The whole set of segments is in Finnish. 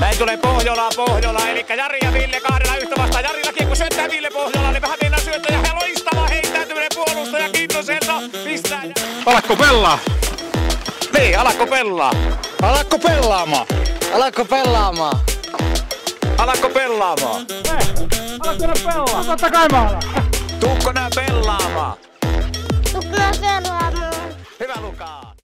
Näin tulee Pohjola, Pohjola, eli Jari ja Ville kahdella yhtä vastaan. Jarillakin kun syöttää Ville Pohjola, niin vähän mennään syöttää ja loistava heittäytyminen puolustaja Kintoselta. Pistää. Alakko pelaa? Niin, alakko pelaa? Alakko pelaamaan? Alatko pelaamaan? Alakko pelaamaan? Totta kai mä alan. Tuukko nää pelaamaan? Tukka pelaamaan. Hyvä Lukaa.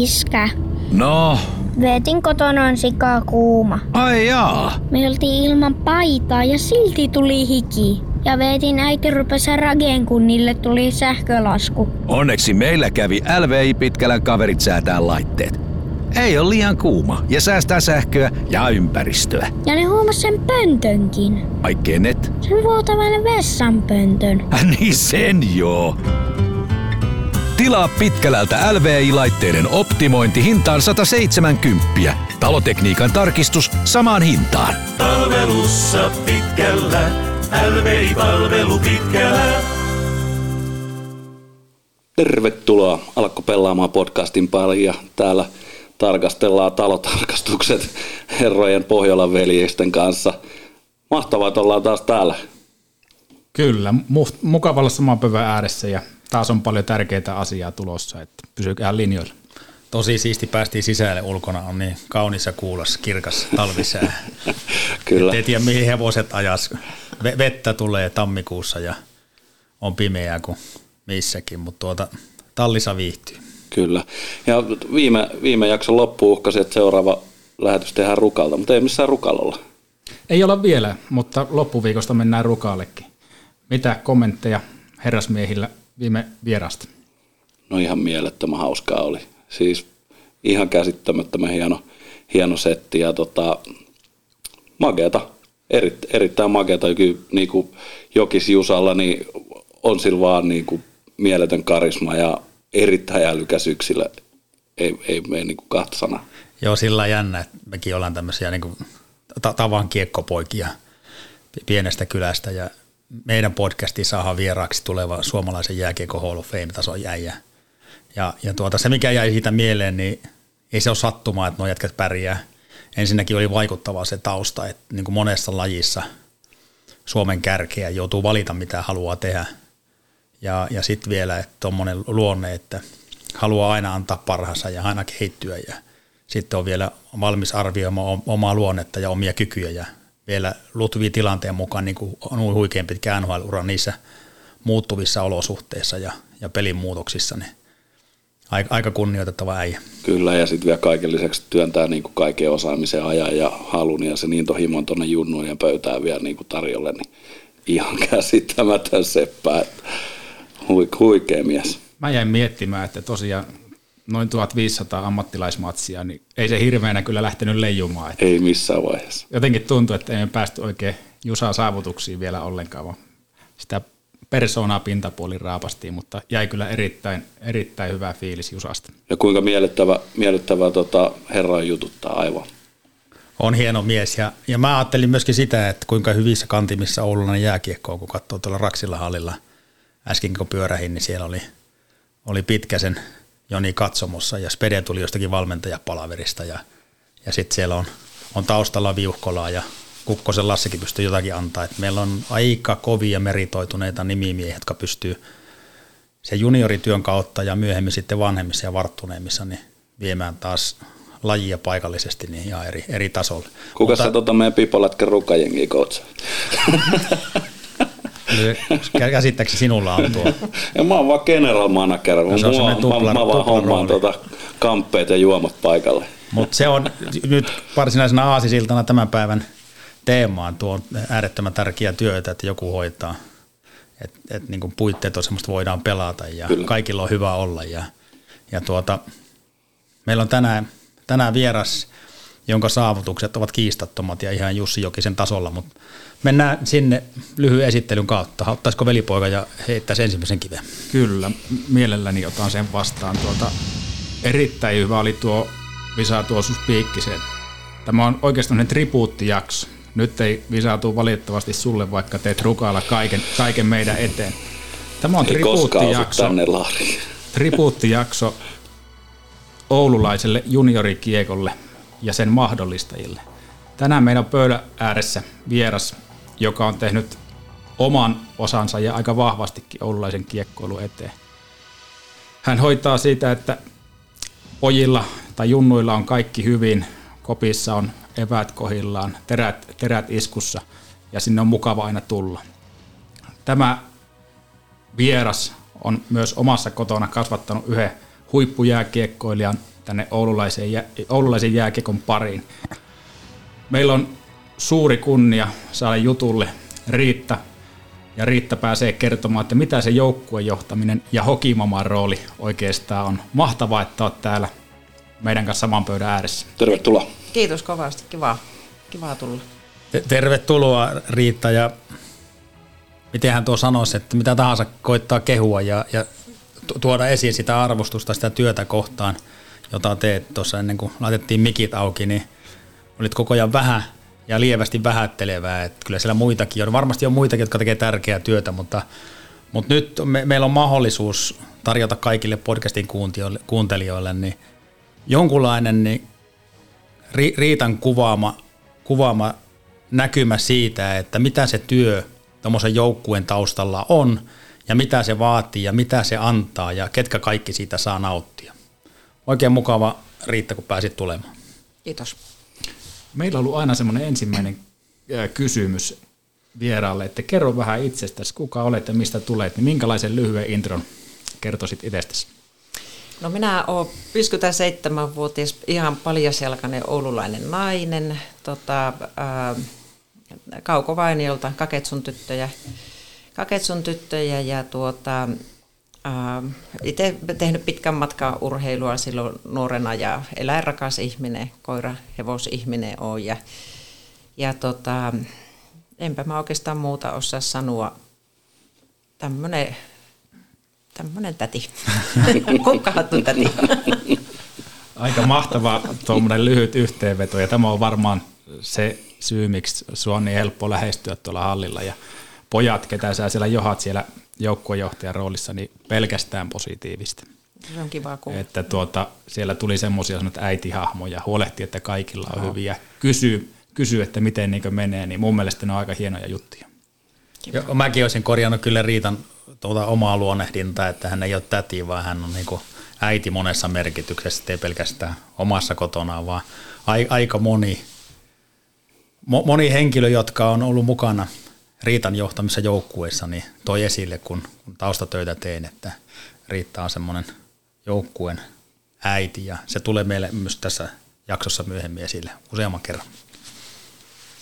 Iskä. No, Veetin kotona on sikaa kuuma. ai jaa. Me oltiin ilman paitaa ja silti tuli hiki. Ja Veetin äiti rupesi rageen, kun niille tuli sähkölasku. Onneksi meillä kävi LVI Pitkälän kaverit säätää laitteet. Ei ole liian kuuma ja säästää sähköä ja ympäristöä. Ja ne huomas sen pöntönkin. Ai kenet? Sen vuotavan vessanpöntön. niin sen joo. Tilaa Pitkälältä LVI-laitteiden optimointi hintaan 170. Talotekniikan tarkistus samaan hintaan. Palvelussa pitkällä, LVI-palvelu pitkällä. Tervetuloa Alkko pelaamaan podcastin pariin ja täällä tarkastellaan talotarkastukset herrojen Pohjolan veljesten kanssa. Mahtavaa, että ollaan taas täällä. Kyllä, mu- mukava olla saman pöydän ääressä ja taas on paljon tärkeitä asiaa tulossa, että pysykää linjoilla. Tosi siisti päästiin sisälle ulkona, on niin kaunis ja kuulos, kirkas talvisää. Kyllä, Ei tiedä mihin hevoset ajas. Ve- vettä tulee tammikuussa ja on pimeää kuin missäkin, mutta tuota, tallissa viihtyy. kyllä. Ja viime, viime jakson loppuun uhkasi, että seuraava lähetys tehdään rukalta, mutta ei missään rukalolla. Ei olla vielä, mutta loppuviikosta mennään rukaallekin. Mitä kommentteja herrasmiehillä viime vierasta? No ihan mielettömän hauskaa oli. Siis ihan käsittämättömän hieno, hieno setti ja tota, makeata. Eri, erittäin makeata. Niin kuin Jokis Jusalla niin on sillä vaan niin kuin mieletön karisma ja erittäin älykäs yksilö. Ei, ei mene niin kuin kahta sanaa. Joo, sillä on jännä, että mekin ollaan tämmöisiä niin kuin ta- tavan kiekkopoikia pi- pienestä kylästä ja meidän podcastiin saadaan vieraaksi tuleva suomalaisen jääkiekko Hall of Fame-tason jäijä. Ja, ja tuota, se, mikä jäi siitä mieleen, niin ei se ole sattumaa, että nuo jätkät pärjää. Ensinnäkin oli vaikuttavaa se tausta, että niin kuin monessa lajissa Suomen kärkeä joutuu valita, mitä haluaa tehdä. Ja, ja sitten vielä, että tuommoinen luonne, että haluaa aina antaa parhaansa ja aina kehittyä ja sitten on vielä valmis arvioimaan om- omaa luonnetta ja omia kykyjä ja vielä Lutvi tilanteen mukaan niin kuin on huikein pitkä NHL-ura niissä muuttuvissa olosuhteissa ja, ja pelin muutoksissa, niin aika, aika kunnioitettava äijä. Kyllä, ja sitten vielä kaiken lisäksi työntää niin kuin kaiken osaamisen ajan ja halun ja se intohimon tuonne junnujen pöytään vielä niin kuin tarjolle, niin ihan käsittämätön seppä. huikea mies. Mä jäin miettimään, että tosiaan noin 1500 ammattilaismatsia, niin ei se hirveänä kyllä lähtenyt leijumaan. Ei missään vaiheessa. jotenkin tuntuu, että emme päästy oikein Jusaa saavutuksiin vielä ollenkaan, vaan sitä persoonaa pintapuolin raapastiin, mutta jäi kyllä erittäin, erittäin hyvä fiilis Jusasta. Ja kuinka miellyttävä, miellyttävä tota, herra on jututtaa aivan. On hieno mies ja, ja mä ajattelin myöskin sitä, että kuinka hyvissä kantimissa Oululainen jääkiekko on, kun katsoo tuolla Raksilla hallilla äsken kun pyörähin, niin siellä oli, oli Pitkäsen Joni katsomossa ja Spede tuli jostakin valmentajapalaverista ja, ja sitten siellä on, on taustalla Viuhkolaa ja Kukkosen Lassikin pystyy jotakin antaa. Et meillä on aika kovia meritoituneita nimimiehiä, jotka pystyy se juniorityön kautta ja myöhemmin sitten vanhemmissa ja varttuneemmissa niin viemään taas lajia paikallisesti niin ihan eri, eri tasolle. Kuka sä tota meidän pipolätkän rukajengiä coachaa? Käsittääkseni sinulla on tuo. Ja mä oon vaan general manager. Mä, se on semmoinen tupla- mä, mä vaan hommaan tota kamppeet ja juomat paikalle. Mutta se on nyt varsinaisena aasisiltana tämän päivän teemaan tuo on äärettömän tärkeä työtä, että joku hoitaa. Että et niin puitteet on semmoista voidaan pelata ja. Kyllä. kaikilla on hyvä olla. Ja, ja tuota, meillä on tänään, tänään vieras, jonka saavutukset ovat kiistattomat ja ihan Jussi Jokisen tasolla, mutta mennään sinne lyhyen esittelyn kautta. Ottaisiko velipoika ja heittäisi ensimmäisen kiven? Kyllä, mielelläni otan sen vastaan. Tuota, erittäin hyvä oli tuo Visa Tuosus Piikkiseen. Tämä on oikeastaan tribuuttijakso. Nyt ei Visa tuu valitettavasti sulle, vaikka teet rukailla kaiken, kaiken meidän eteen. Tämä on Ei tribuuttijakso, tänne Laari. tribuuttijakso oululaiselle juniorikiekolle ja sen mahdollistajille. Tänään meidän on pöydän ääressä vieras, joka on tehnyt oman osansa ja aika vahvastikin oululaisen kiekkoilun eteen. Hän hoitaa siitä, että pojilla tai junnuilla on kaikki hyvin, kopissa on eväät kohillaan, terät, terät iskussa ja sinne on mukava aina tulla. Tämä vieras on myös omassa kotona kasvattanut yhden huippujääkiekkoilijan tänne oululaisen, jä, oululaisen jääkiekon pariin. Meillä on suuri kunnia saada jutulle Riitta, ja Riitta pääsee kertomaan, että mitä se joukkueen johtaminen ja hokimaman rooli oikeastaan on. Mahtavaa, että olet täällä meidän kanssa saman pöydän ääressä. Tervetuloa. Kiitos kovasti, kiva, kiva tulla. Tervetuloa Riitta ja miten hän tuo sanoisi, että mitä tahansa koittaa kehua ja, ja tuoda esiin sitä arvostusta, sitä työtä kohtaan, jota teet tuossa ennen kuin laitettiin mikit auki, niin olit koko ajan vähän ja lievästi vähättelevää. Että kyllä siellä muitakin on. Varmasti on muitakin, jotka tekee tärkeää työtä, mutta, mutta nyt me, meillä on mahdollisuus tarjota kaikille podcastin kuuntelijoille niin jonkunlainen niin Riitan kuvaama, kuvaama näkymä siitä, että mitä se työ tuommoisen joukkueen taustalla on ja mitä se vaatii ja mitä se antaa ja ketkä kaikki siitä saa nauttia. Oikein mukava Riitta, kun pääsit tulemaan. Kiitos. Meillä on ollut aina semmoinen ensimmäinen kysymys vieraalle, että kerro vähän itsestäsi, kuka olet ja mistä tulet, niin minkälaisen lyhyen intron kertoisit itsestäsi? No minä olen 57-vuotias ihan paljasjalkainen oululainen nainen, tota, ää, Kaukovainiolta, Kaketsun tyttöjä, Kaketsun tyttöjä ja tuota, itse tehnyt pitkän matkan urheilua silloin nuorena ja eläinrakas ihminen, koira, hevosihminen on ja, ja tota, enpä mä oikeastaan muuta osaa sanoa. Tämmönen, tämmönen täti, kukkahattu täti. Aika mahtava tuommoinen lyhyt yhteenveto ja tämä on varmaan se syy, miksi sua on niin helppo lähestyä tuolla hallilla ja pojat, ketä sä siellä johat siellä joukkuejohtajan roolissa, niin pelkästään positiivista. Se on kiva kuulla. Että tuota, siellä tuli semmoisia äitihahmoja, huolehti, että kaikilla on no. hyviä, kysyy, kysyy, että miten niin menee, niin mun mielestä ne on aika hienoja juttuja. Jo, mäkin olisin korjannut kyllä Riitan tuota omaa luonnehdintaa, että hän ei ole täti, vaan hän on niin äiti monessa merkityksessä, ei pelkästään omassa kotonaan, vaan aika moni, moni henkilö, jotka on ollut mukana – Riitan johtamissa joukkueissa niin toi esille, kun, kun taustatöitä teen, että Riitta on semmoinen joukkueen äiti ja se tulee meille myös tässä jaksossa myöhemmin esille useamman kerran.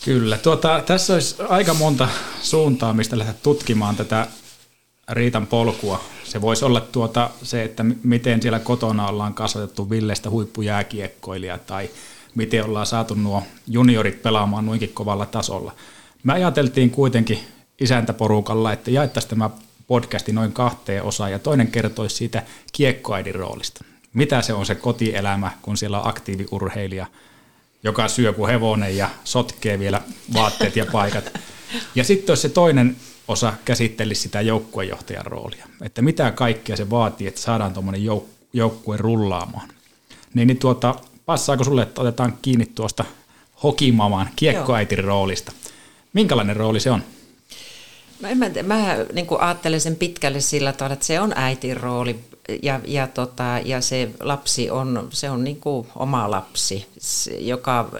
Kyllä. Tuota, tässä olisi aika monta suuntaa, mistä lähteä tutkimaan tätä Riitan polkua. Se voisi olla tuota se, että miten siellä kotona ollaan kasvatettu Villestä huippujääkiekkoilija tai miten ollaan saatu nuo juniorit pelaamaan noinkin kovalla tasolla – me ajateltiin kuitenkin isäntäporukalla, että jaettaisiin tämä podcasti noin kahteen osaan ja toinen kertoisi siitä kiekkoaidin roolista. Mitä se on se kotielämä, kun siellä on aktiiviurheilija, joka syö kuin hevonen ja sotkee vielä vaatteet ja paikat. Ja sitten olisi se toinen osa käsittelisi sitä joukkuejohtajan roolia, että mitä kaikkea se vaatii, että saadaan tuommoinen jouk- joukkue rullaamaan. Niin, niin tuota, passaako sulle, että otetaan kiinni tuosta hokimaman kiekkoaitin roolista? Minkälainen rooli se on? No en mä, mä niin ajattelen sen pitkälle sillä tavalla, että se on äitin rooli ja, ja, tota, ja se lapsi on, se on niin oma lapsi, joka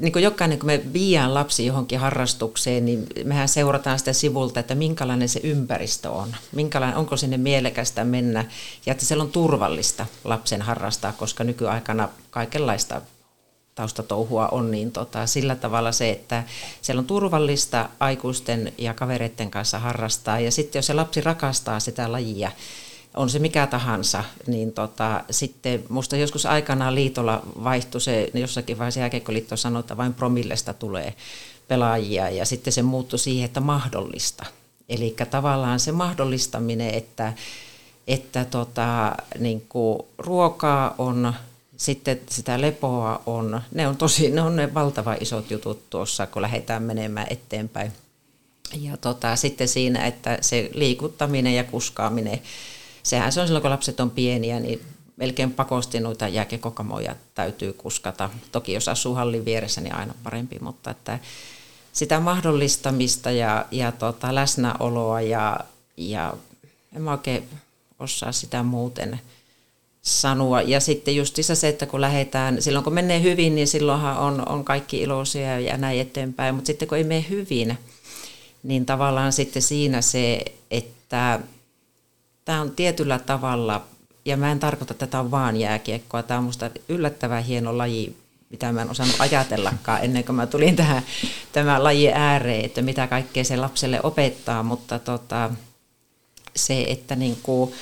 niin kuin jokainen, kun me viiään lapsi johonkin harrastukseen, niin mehän seurataan sitä sivulta, että minkälainen se ympäristö on. Minkälainen, onko sinne mielekästä mennä ja että siellä on turvallista lapsen harrastaa, koska nykyaikana kaikenlaista taustatouhua on, niin tota, sillä tavalla se, että siellä on turvallista aikuisten ja kavereiden kanssa harrastaa. Ja sitten jos se lapsi rakastaa sitä lajia, on se mikä tahansa, niin tota, sitten musta joskus aikanaan liitolla vaihtui se, jossakin vaiheessa jääkeikkoliitto sanoi, että vain promillesta tulee pelaajia ja sitten se muuttui siihen, että mahdollista. Eli tavallaan se mahdollistaminen, että, että tota, niin ruokaa on sitten sitä lepoa on, ne on tosi, ne on ne valtava isot jutut tuossa, kun lähdetään menemään eteenpäin. Ja tota, sitten siinä, että se liikuttaminen ja kuskaaminen, sehän se on silloin, kun lapset on pieniä, niin melkein pakosti noita jääkekokamoja täytyy kuskata. Toki jos asuu hallin vieressä, niin aina parempi, mutta että sitä mahdollistamista ja, ja tota, läsnäoloa ja, ja en mä oikein osaa sitä muuten sanoa. Ja sitten just se, että kun lähdetään, silloin kun menee hyvin, niin silloinhan on, on kaikki iloisia ja näin eteenpäin, mutta sitten kun ei mene hyvin, niin tavallaan sitten siinä se, että tämä on tietyllä tavalla, ja mä en tarkoita, on vaan jääkiekkoa, tämä on musta yllättävän hieno laji, mitä mä en osannut ajatellakaan ennen kuin mä tulin tähän tämän lajin ääreen, että mitä kaikkea se lapselle opettaa, mutta tota, se, että niin kuin,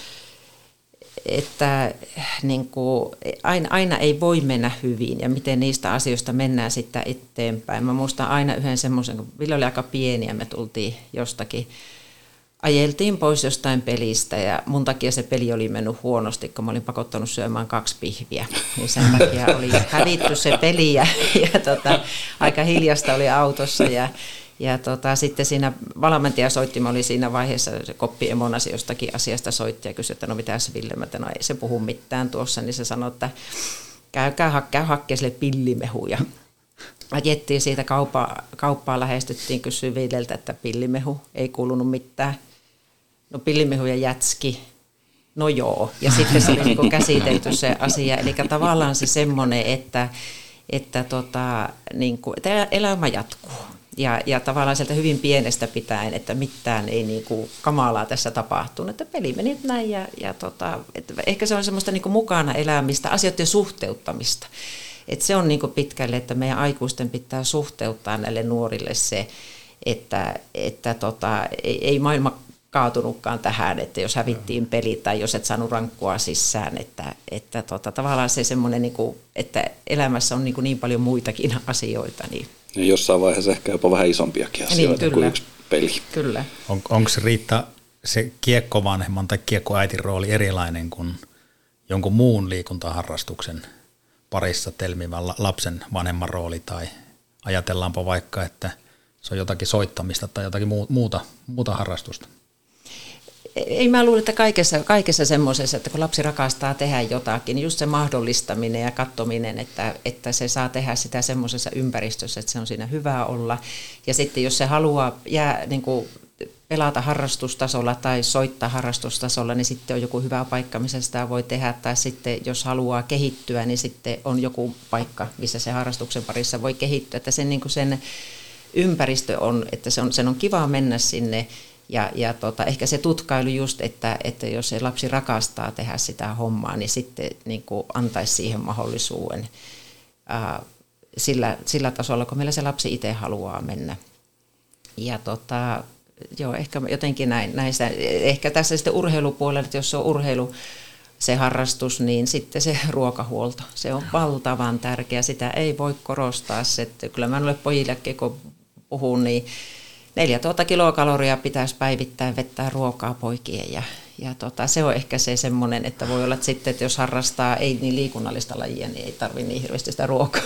että niin kuin, aina, aina ei voi mennä hyvin ja miten niistä asioista mennään sitten eteenpäin. Mä muistan aina yhden semmoisen, kun Ville oli aika pieni ja me tultiin jostakin, ajeltiin pois jostain pelistä ja mun takia se peli oli mennyt huonosti, kun mä olin pakottanut syömään kaksi pihviä. Niin sen takia oli hävitty se peli ja, ja tota, aika hiljasta oli autossa ja ja tota, sitten siinä valmentaja soitti, mä olin siinä vaiheessa, se koppi emonasi jostakin asiasta soitti ja kysyi, että no mitäs Ville, että no ei se puhu mitään tuossa, niin se sanoi, että käykää hakkea hakkea sille pillimehuja. Ajettiin siitä kauppaa, kauppaa lähestyttiin, kysyi Villeltä, että pillimehu ei kuulunut mitään. No pillimehu ja jätski, no joo. Ja sitten se oli niin käsitelty se asia. Eli tavallaan se semmoinen, että, että, tota, niin kuin, että elämä jatkuu ja, ja tavallaan sieltä hyvin pienestä pitäen, että mitään ei niin kuin kamalaa tässä tapahtunut, että peli meni näin ja, ja tota, että ehkä se on semmoista niin kuin mukana elämistä, asioiden suhteuttamista. Et se on niin kuin pitkälle, että meidän aikuisten pitää suhteuttaa näille nuorille se, että, että tota, ei, ei maailma kaatunutkaan tähän, että jos hävittiin peli tai jos et saanut rankkua sisään, että, että tota, tavallaan se semmoinen, niin kuin, että elämässä on niin, kuin niin paljon muitakin asioita, niin ja jossain vaiheessa ehkä jopa vähän isompiakin niin, asioita niin, kuin yksi peli. Kyllä. On, onko se Riitta se kiekkovanhemman tai kiekkoäitin rooli erilainen kuin jonkun muun liikuntaharrastuksen parissa telmivän lapsen vanhemman rooli tai ajatellaanpa vaikka, että se on jotakin soittamista tai jotakin muuta, muuta harrastusta? Ei mä luule, että kaikessa, kaikessa semmoisessa, että kun lapsi rakastaa tehdä jotakin, niin just se mahdollistaminen ja katsominen, että, että se saa tehdä sitä semmoisessa ympäristössä, että se on siinä hyvä olla. Ja sitten jos se haluaa jää, niin kuin pelata harrastustasolla tai soittaa harrastustasolla, niin sitten on joku hyvä paikka, missä sitä voi tehdä. Tai sitten jos haluaa kehittyä, niin sitten on joku paikka, missä se harrastuksen parissa voi kehittyä. Että sen, niin kuin sen ympäristö on, että se on, sen on kiva mennä sinne ja, ja tota, ehkä se tutkailu just, että, että jos se lapsi rakastaa tehdä sitä hommaa, niin sitten niin kuin antaisi siihen mahdollisuuden ää, sillä, sillä tasolla, kun meillä se lapsi itse haluaa mennä. Ja tota, joo, ehkä jotenkin näin, näistä, ehkä tässä sitten urheilupuolella, että jos se on urheilu, se harrastus, niin sitten se ruokahuolto, se on valtavan tärkeä, sitä ei voi korostaa. Se, että kyllä mä ole pojillekin, kun puhun, niin 4000 kilokaloria pitäisi päivittäin vettää ruokaa poikien ja, ja tota, se on ehkä se semmoinen, että voi olla että sitten, että jos harrastaa ei niin liikunnallista lajia, niin ei tarvitse niin hirveästi sitä ruokaa.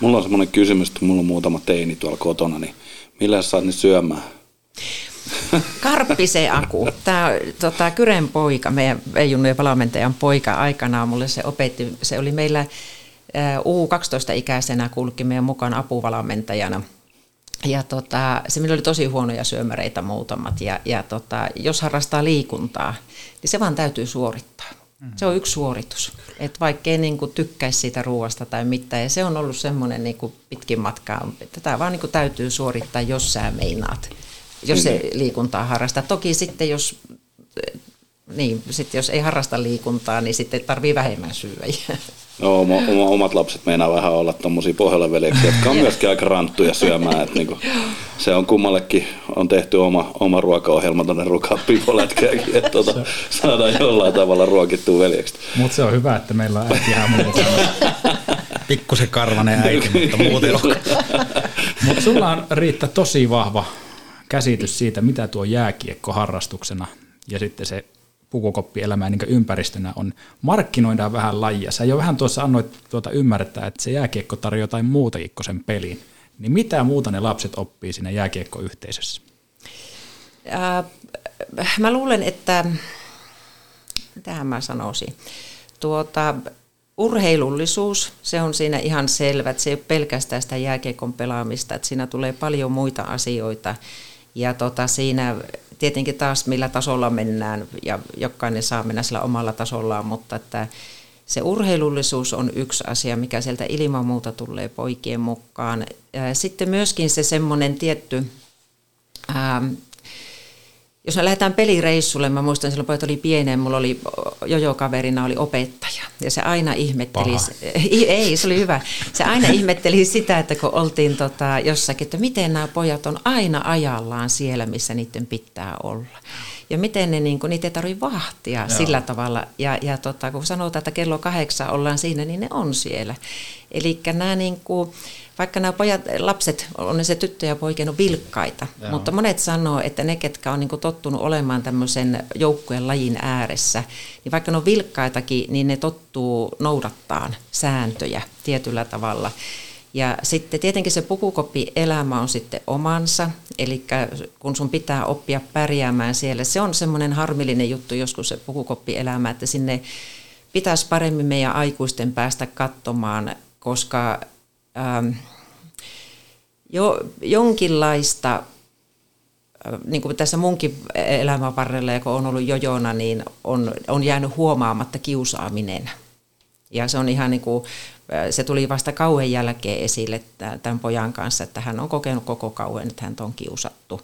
Mulla on semmoinen kysymys, että mulla on muutama teini tuolla kotona, niin millä saat ne syömään? Karppise Aku, tämä tota, Kyren poika, meidän Veijunnu valmentajan poika aikanaan mulle se opetti, se oli meillä U12-ikäisenä kulki meidän mukaan apuvalmentajana – ja tota, se meillä oli tosi huonoja syömäreitä muutamat. Ja, ja tota, jos harrastaa liikuntaa, niin se vaan täytyy suorittaa. Mm-hmm. Se on yksi suoritus. Että vaikka ei niin kuin tykkäisi siitä ruoasta tai mitään. Ja se on ollut semmoinen niin kuin pitkin matkaa. Että tämä vaan niin kuin täytyy suorittaa, jos sä meinaat. Jos se mm-hmm. liikuntaa harrastaa. Toki sitten jos niin, sitten jos ei harrasta liikuntaa, niin sitten tarvii vähemmän syödä. No, oma, oma, omat lapset meinaa vähän olla tuommoisia pohjalaveljeksiä, jotka on myöskin aika ranttuja syömään. Että niinku, se on kummallekin, on tehty oma, oma ruokaohjelma tuonne rukaan pipolätkääkin, että tuota, saadaan jollain tavalla ruokittua veljeksi. Mutta se on hyvä, että meillä on äiti ihan Pikkusen karvanen äiti, mutta muuten on. Mutta sulla on Riitta tosi vahva käsitys siitä, mitä tuo jääkiekko harrastuksena ja sitten se pukukoppielämää niin ympäristönä on, markkinoidaan vähän lajia. Sä jo vähän tuossa annoit tuota ymmärtää, että se jääkiekko tarjoaa jotain muuta kuin sen pelin. Niin mitä muuta ne lapset oppii siinä jääkiekkoyhteisössä? Äh, mä luulen, että, tähän mä sanoisin, tuota, urheilullisuus, se on siinä ihan selvä, että se ei ole pelkästään sitä jääkiekon pelaamista, että siinä tulee paljon muita asioita. Ja tota, siinä tietenkin taas millä tasolla mennään ja jokainen saa mennä sillä omalla tasollaan, mutta että se urheilullisuus on yksi asia, mikä sieltä ilman muuta tulee poikien mukaan. Sitten myöskin se semmoinen tietty jos me lähdetään pelireissulle, mä muistan silloin pojat oli pienen, mulla oli jojo-kaverina oli opettaja. Ja se aina ihmetteli, Paha. ei se oli hyvä, se aina ihmetteli sitä, että kun oltiin tota jossakin, että miten nämä pojat on aina ajallaan siellä, missä niiden pitää olla. Ja miten ne, niin kuin, niitä ei tarvitse vahtia Joo. sillä tavalla. Ja, ja tota, kun sanotaan, että kello kahdeksan ollaan siinä, niin ne on siellä. Eli nämä niin kuin, vaikka nämä pojat, lapset, on ne se tyttö ja poikien on vilkkaita, Joo. mutta monet sanoo, että ne, ketkä on niin kuin tottunut olemaan tämmöisen joukkueen lajin ääressä, niin vaikka ne on vilkkaitakin, niin ne tottuu noudattaan sääntöjä tietyllä tavalla. Ja sitten tietenkin se pukukoppi-elämä on sitten omansa, eli kun sun pitää oppia pärjäämään siellä, se on semmoinen harmillinen juttu joskus se pukukoppi-elämä, että sinne pitäisi paremmin meidän aikuisten päästä katsomaan, koska ähm, jo, jonkinlaista, äh, niin kuin tässä munkin elämän varrella, kun on ollut jojona, niin on, on jäänyt huomaamatta kiusaaminen. Ja se on ihan niin kuin se tuli vasta kauan jälkeen esille tämän pojan kanssa, että hän on kokenut koko kauan, että hän on kiusattu.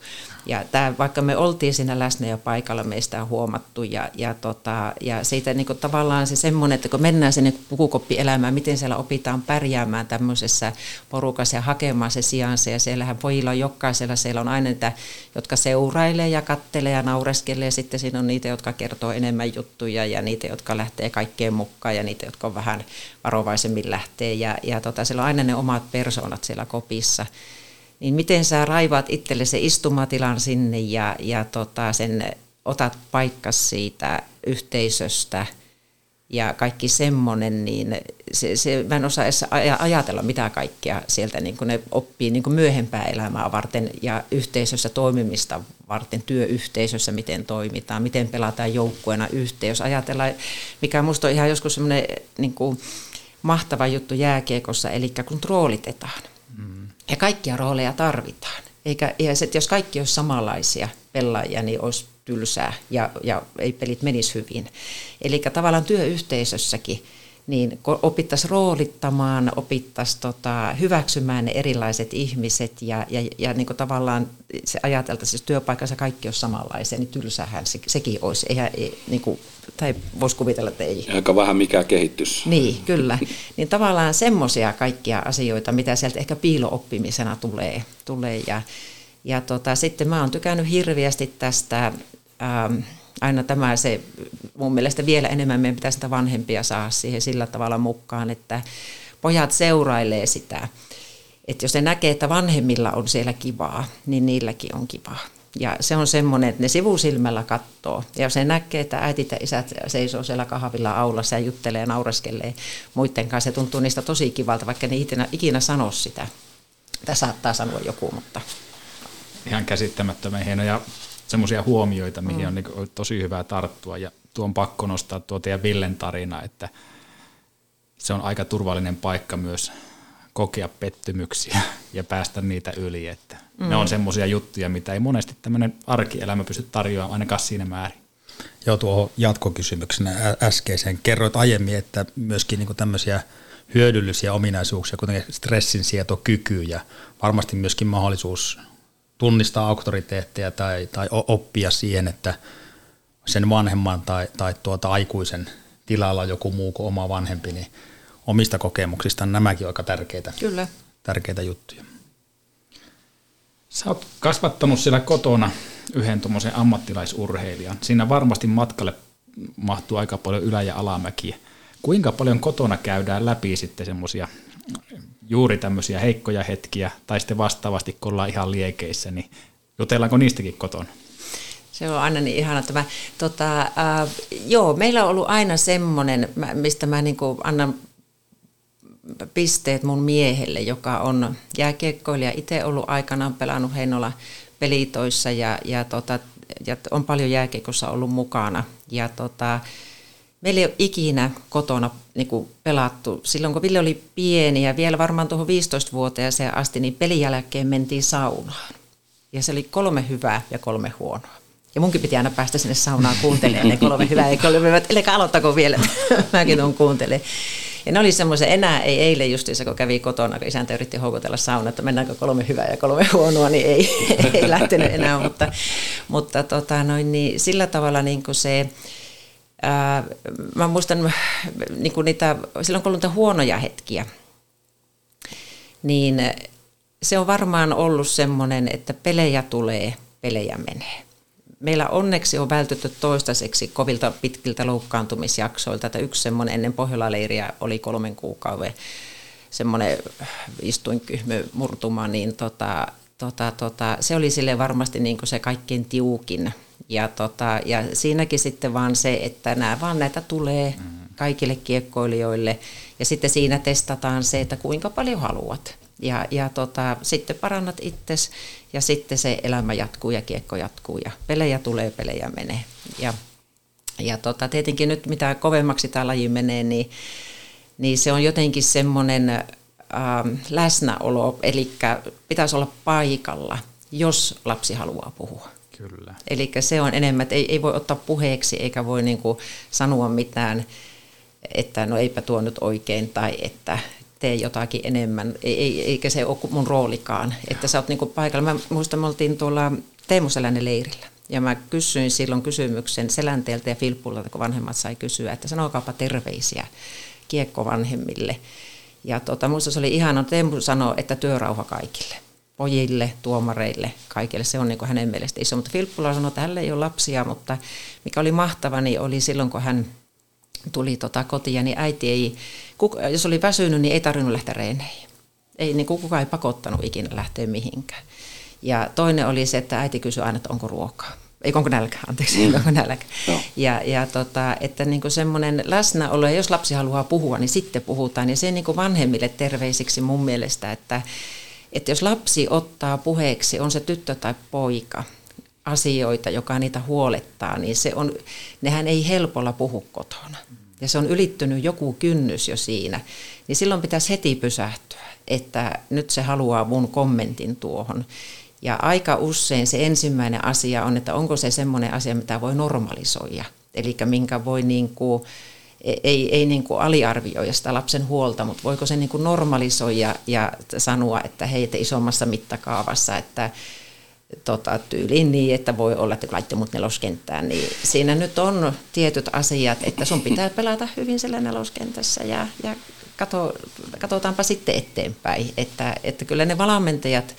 Ja tämä, vaikka me oltiin siinä läsnä jo paikalla, meistä on huomattu ja, ja, tota, ja siitä niin kuin tavallaan se semmoinen, että kun mennään sinne pukukoppielämään, miten siellä opitaan pärjäämään tämmöisessä porukassa ja hakemaan se sijansa ja siellähän pojilla on jokaisella, siellä on aina niitä, jotka seurailee ja kattelee ja naureskelee, sitten siinä on niitä, jotka kertoo enemmän juttuja ja niitä, jotka lähtee kaikkeen mukaan ja niitä, jotka on vähän varovaisemmin lähtee ja, ja tota, siellä on aina ne omat persoonat siellä kopissa. Niin miten sä raivaat itselle se istumatilan sinne ja, ja tota, sen otat paikkas siitä yhteisöstä ja kaikki semmoinen, niin se, se, mä en osaa edes ajatella mitä kaikkea sieltä niin kuin ne oppii niin kuin myöhempää elämää varten ja yhteisössä toimimista varten, työyhteisössä, miten toimitaan, miten pelataan joukkueena yhteen. Jos ajatellaan, mikä minusta on ihan joskus semmoinen niin kuin, mahtava juttu jääkiekossa, eli kun roolitetaan. Mm. Ja kaikkia rooleja tarvitaan. Eikä, ja se, jos kaikki olisi samanlaisia pelaajia, niin olisi tylsää ja, ja ei pelit menisi hyvin. Eli tavallaan työyhteisössäkin niin opittaisiin roolittamaan, opittaisiin tota, hyväksymään ne erilaiset ihmiset ja, ja, ja niin kuin tavallaan se ajateltaisiin, että työpaikassa kaikki olisi samanlaisia, niin tylsähän se, sekin olisi. Eihän, ei, niin kuin, tai voisi kuvitella, että ei. Aika vähän mikä kehitys. Niin, kyllä. niin tavallaan semmoisia kaikkia asioita, mitä sieltä ehkä piilooppimisena tulee. tulee ja, ja tota, sitten mä oon tykännyt hirviästi tästä... Ähm, aina tämä se, mun mielestä vielä enemmän meidän pitäisi sitä vanhempia saa siihen sillä tavalla mukaan, että pojat seurailee sitä. Että jos ne näkee, että vanhemmilla on siellä kivaa, niin niilläkin on kivaa. Ja se on semmoinen, että ne sivusilmällä katsoo. Ja jos ne näkee, että äitit ja isät seisoo siellä kahvilla aulassa ja juttelee ja naureskelee muiden kanssa, se tuntuu niistä tosi kivalta, vaikka ne ikinä, ikinä sano sitä. Tämä saattaa sanoa joku, mutta... Ihan käsittämättömän hienoja semmoisia huomioita, mihin mm. on niin tosi hyvä tarttua. Ja tuon pakko nostaa tuo teidän Villen tarina, että se on aika turvallinen paikka myös kokea pettymyksiä ja päästä niitä yli. Että mm. Ne on semmoisia juttuja, mitä ei monesti tämmöinen arkielämä pysty tarjoamaan ainakaan siinä määrin. Joo, tuohon jatkokysymyksenä äskeiseen. Kerroit aiemmin, että myöskin niin tämmöisiä hyödyllisiä ominaisuuksia, kuten stressinsietokyky ja varmasti myöskin mahdollisuus tunnistaa auktoriteetteja tai, tai oppia siihen, että sen vanhemman tai, tai tuota aikuisen tilalla joku muu kuin oma vanhempi, niin omista kokemuksista nämäkin aika tärkeitä, Kyllä. tärkeitä juttuja. Sä oot kasvattanut siellä kotona yhden tuommoisen ammattilaisurheilijan. Siinä varmasti matkalle mahtuu aika paljon ylä- ja alamäkiä. Kuinka paljon kotona käydään läpi sitten semmoisia juuri tämmöisiä heikkoja hetkiä, tai sitten vastaavasti, kun ollaan ihan liekeissä, niin jutellaanko niistäkin kotona? Se on aina niin ihana. Tämä, tota, äh, joo, meillä on ollut aina semmoinen, mistä mä niin annan pisteet mun miehelle, joka on jääkiekkoilija, itse ollut aikanaan pelannut Heinola pelitoissa ja, ja, tota, ja on paljon jääkiekossa ollut mukana. Ja tota, Meillä ei ole ikinä kotona niin kuin pelattu. Silloin kun Ville oli pieni ja vielä varmaan tuohon 15-vuotiaaseen asti, niin pelin jälkeen mentiin saunaan. Ja se oli kolme hyvää ja kolme huonoa. Ja munkin piti aina päästä sinne saunaan kuuntelemaan ne kolme hyvää ja kolme hyvää. Eli aloittako vielä, mäkin tuon kuuntelemaan. Ja ne oli semmoisen, enää ei eilen justiinsa, kun kävi kotona, kun isäntä yritti houkutella sauna, että mennäänkö kolme hyvää ja kolme huonoa, niin ei, ei lähtenyt enää. Mutta, mutta tota, noin, niin sillä tavalla niin kuin se, mä muistan niin kuin niitä, silloin kun oli niitä huonoja hetkiä, niin se on varmaan ollut semmoinen, että pelejä tulee, pelejä menee. Meillä onneksi on vältytty toistaiseksi kovilta pitkiltä loukkaantumisjaksoilta, että yksi semmoinen ennen Pohjola-leiriä oli kolmen kuukauden semmoinen istuinkyhmy murtuma, niin tota, tota, tota, se oli sille varmasti niin kuin se kaikkein tiukin. Ja, tota, ja siinäkin sitten vaan se, että nämä vaan näitä tulee kaikille kiekkoilijoille ja sitten siinä testataan se, että kuinka paljon haluat. Ja, ja tota, sitten parannat itses ja sitten se elämä jatkuu ja kiekko jatkuu ja pelejä tulee, pelejä menee. Ja, ja tota, tietenkin nyt mitä kovemmaksi tämä laji menee, niin, niin se on jotenkin semmoinen ähm, läsnäolo, eli pitäisi olla paikalla, jos lapsi haluaa puhua. Kyllä. Eli se on enemmän, että ei, ei voi ottaa puheeksi eikä voi niin kuin sanoa mitään, että no eipä tuo nyt oikein tai että tee jotakin enemmän, ei, eikä se ole mun roolikaan, että sä oot niinku paikalla. Mä muistan, me oltiin tuolla Teemu leirillä ja mä kysyin silloin kysymyksen Selänteeltä ja Filppulta, kun vanhemmat sai kysyä, että sanokaapa terveisiä kiekkovanhemmille. Ja tota, muista se oli ihana, Teemu sanoi, että työrauha kaikille pojille, tuomareille, kaikille. Se on niin kuin hänen mielestä iso. Mutta Filppula sanoi, että hänellä ei ole lapsia, mutta mikä oli mahtava, niin oli silloin, kun hän tuli tota kotiin, niin äiti ei, jos oli väsynyt, niin ei tarvinnut lähteä reeneihin. Ei, niin kukaan ei pakottanut ikinä lähteä mihinkään. Ja toinen oli se, että äiti kysyi aina, että onko ruokaa. Ei, onko nälkä, anteeksi, mm. onko nälkä. No. Ja, ja tota, että niin semmoinen läsnäolo, ja jos lapsi haluaa puhua, niin sitten puhutaan. Ja se niin vanhemmille terveisiksi mun mielestä, että, että jos lapsi ottaa puheeksi, on se tyttö tai poika, asioita, joka niitä huolettaa, niin se on, nehän ei helpolla puhu kotona. Ja se on ylittynyt joku kynnys jo siinä. Niin silloin pitäisi heti pysähtyä, että nyt se haluaa mun kommentin tuohon. Ja aika usein se ensimmäinen asia on, että onko se semmoinen asia, mitä voi normalisoida. Eli minkä voi niin kuin, ei, ei niin kuin aliarvioida sitä lapsen huolta, mutta voiko se niin kuin normalisoida ja sanoa, että heitä isommassa mittakaavassa, että tota, tyyliin niin, että voi olla, että kun laitte mut neloskenttään, niin siinä nyt on tietyt asiat, että sun pitää pelata hyvin siellä neloskentässä ja, ja kato, katsotaanpa sitten eteenpäin, että, että kyllä ne valmentajat,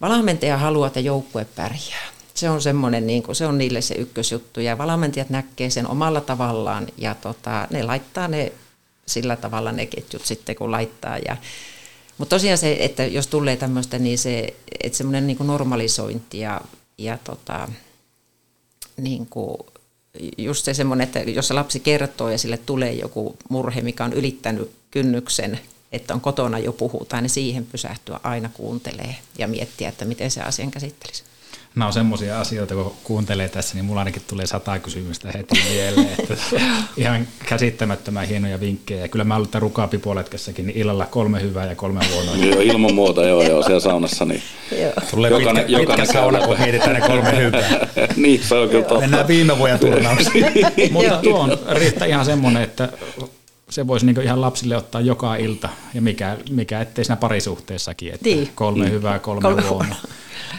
valmentaja haluaa, että joukkue pärjää. Se on semmoinen, niin kuin, se on niille se ykkösjuttu. Ja valmentajat näkee sen omalla tavallaan ja tota, ne laittaa ne sillä tavalla ne ketjut sitten kun laittaa ja mutta tosiaan se, että jos tulee tämmöistä, niin se, että semmoinen niin normalisointi ja, ja tota, niin kuin just se semmoinen, että jos se lapsi kertoo ja sille tulee joku murhe, mikä on ylittänyt kynnyksen, että on kotona jo puhutaan, niin siihen pysähtyä aina kuuntelee ja miettiä, että miten se asian käsittelisi nämä on semmoisia asioita, kun kuuntelee tässä, niin mulla ainakin tulee sata kysymystä heti mieleen. Että ihan käsittämättömän hienoja vinkkejä. Ja kyllä mä ollut rukapipoletkessäkin, niin illalla kolme hyvää ja kolme huonoa. joo, ilman muuta, joo, joo, siellä saunassa. Niin tulee jokainen, pitkä, jokainen pitkä sauna, kun mietitään ne kolme hyvää. niin, se on kyllä totta. Mennään viime vuoden turnauksiin. Mutta tuo on Riitta ihan semmoinen, että se voisi niin ihan lapsille ottaa joka ilta, ja mikä, mikä ettei siinä parisuhteessakin, että niin. kolme mm. hyvää, kolme, kolme huonoa.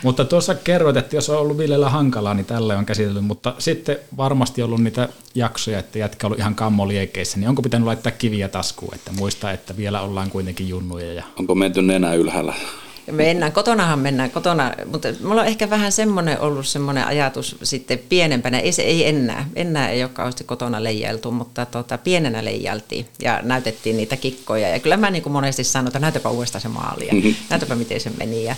Mutta tuossa kerroit, että jos on ollut Villellä hankalaa, niin tälle on käsitelty, mutta sitten varmasti ollut niitä jaksoja, että jätkä on ollut ihan kammoliekeissä, niin onko pitänyt laittaa kiviä taskuun, että muista, että vielä ollaan kuitenkin junnuja? Ja... Onko menty nenä ylhäällä? Mennään, kotonahan mennään, kotona, mutta mulla on ehkä vähän semmoinen ollut semmoinen ajatus sitten pienempänä, ei se ei enää, enää ei ole kauheasti kotona leijailtu, mutta tota, pienenä leijailtiin ja näytettiin niitä kikkoja ja kyllä mä niin kuin monesti sanon, että näytäpä uudestaan se maali ja mm-hmm. näytäpä miten se meni ja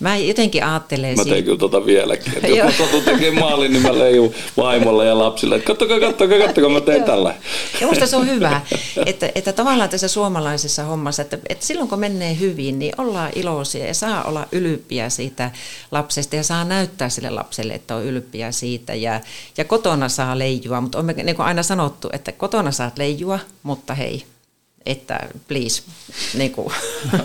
mä jotenkin ajattelen... Mä tein kyllä tota vieläkin. Että mä satun tekemään maalin, niin mä leijun vaimolle ja lapsille, että kattokaa, kattokaa, kattokaa, mä tein tällä. Ja musta se on hyvä, että, että tavallaan tässä suomalaisessa hommassa, että, että silloin kun menee hyvin, niin ollaan iloisia ja saa olla ylppiä siitä lapsesta ja saa näyttää sille lapselle, että on ylppiä siitä. Ja, ja kotona saa leijua, mutta on niin kuin aina sanottu, että kotona saat leijua, mutta hei, että please, niin kuin,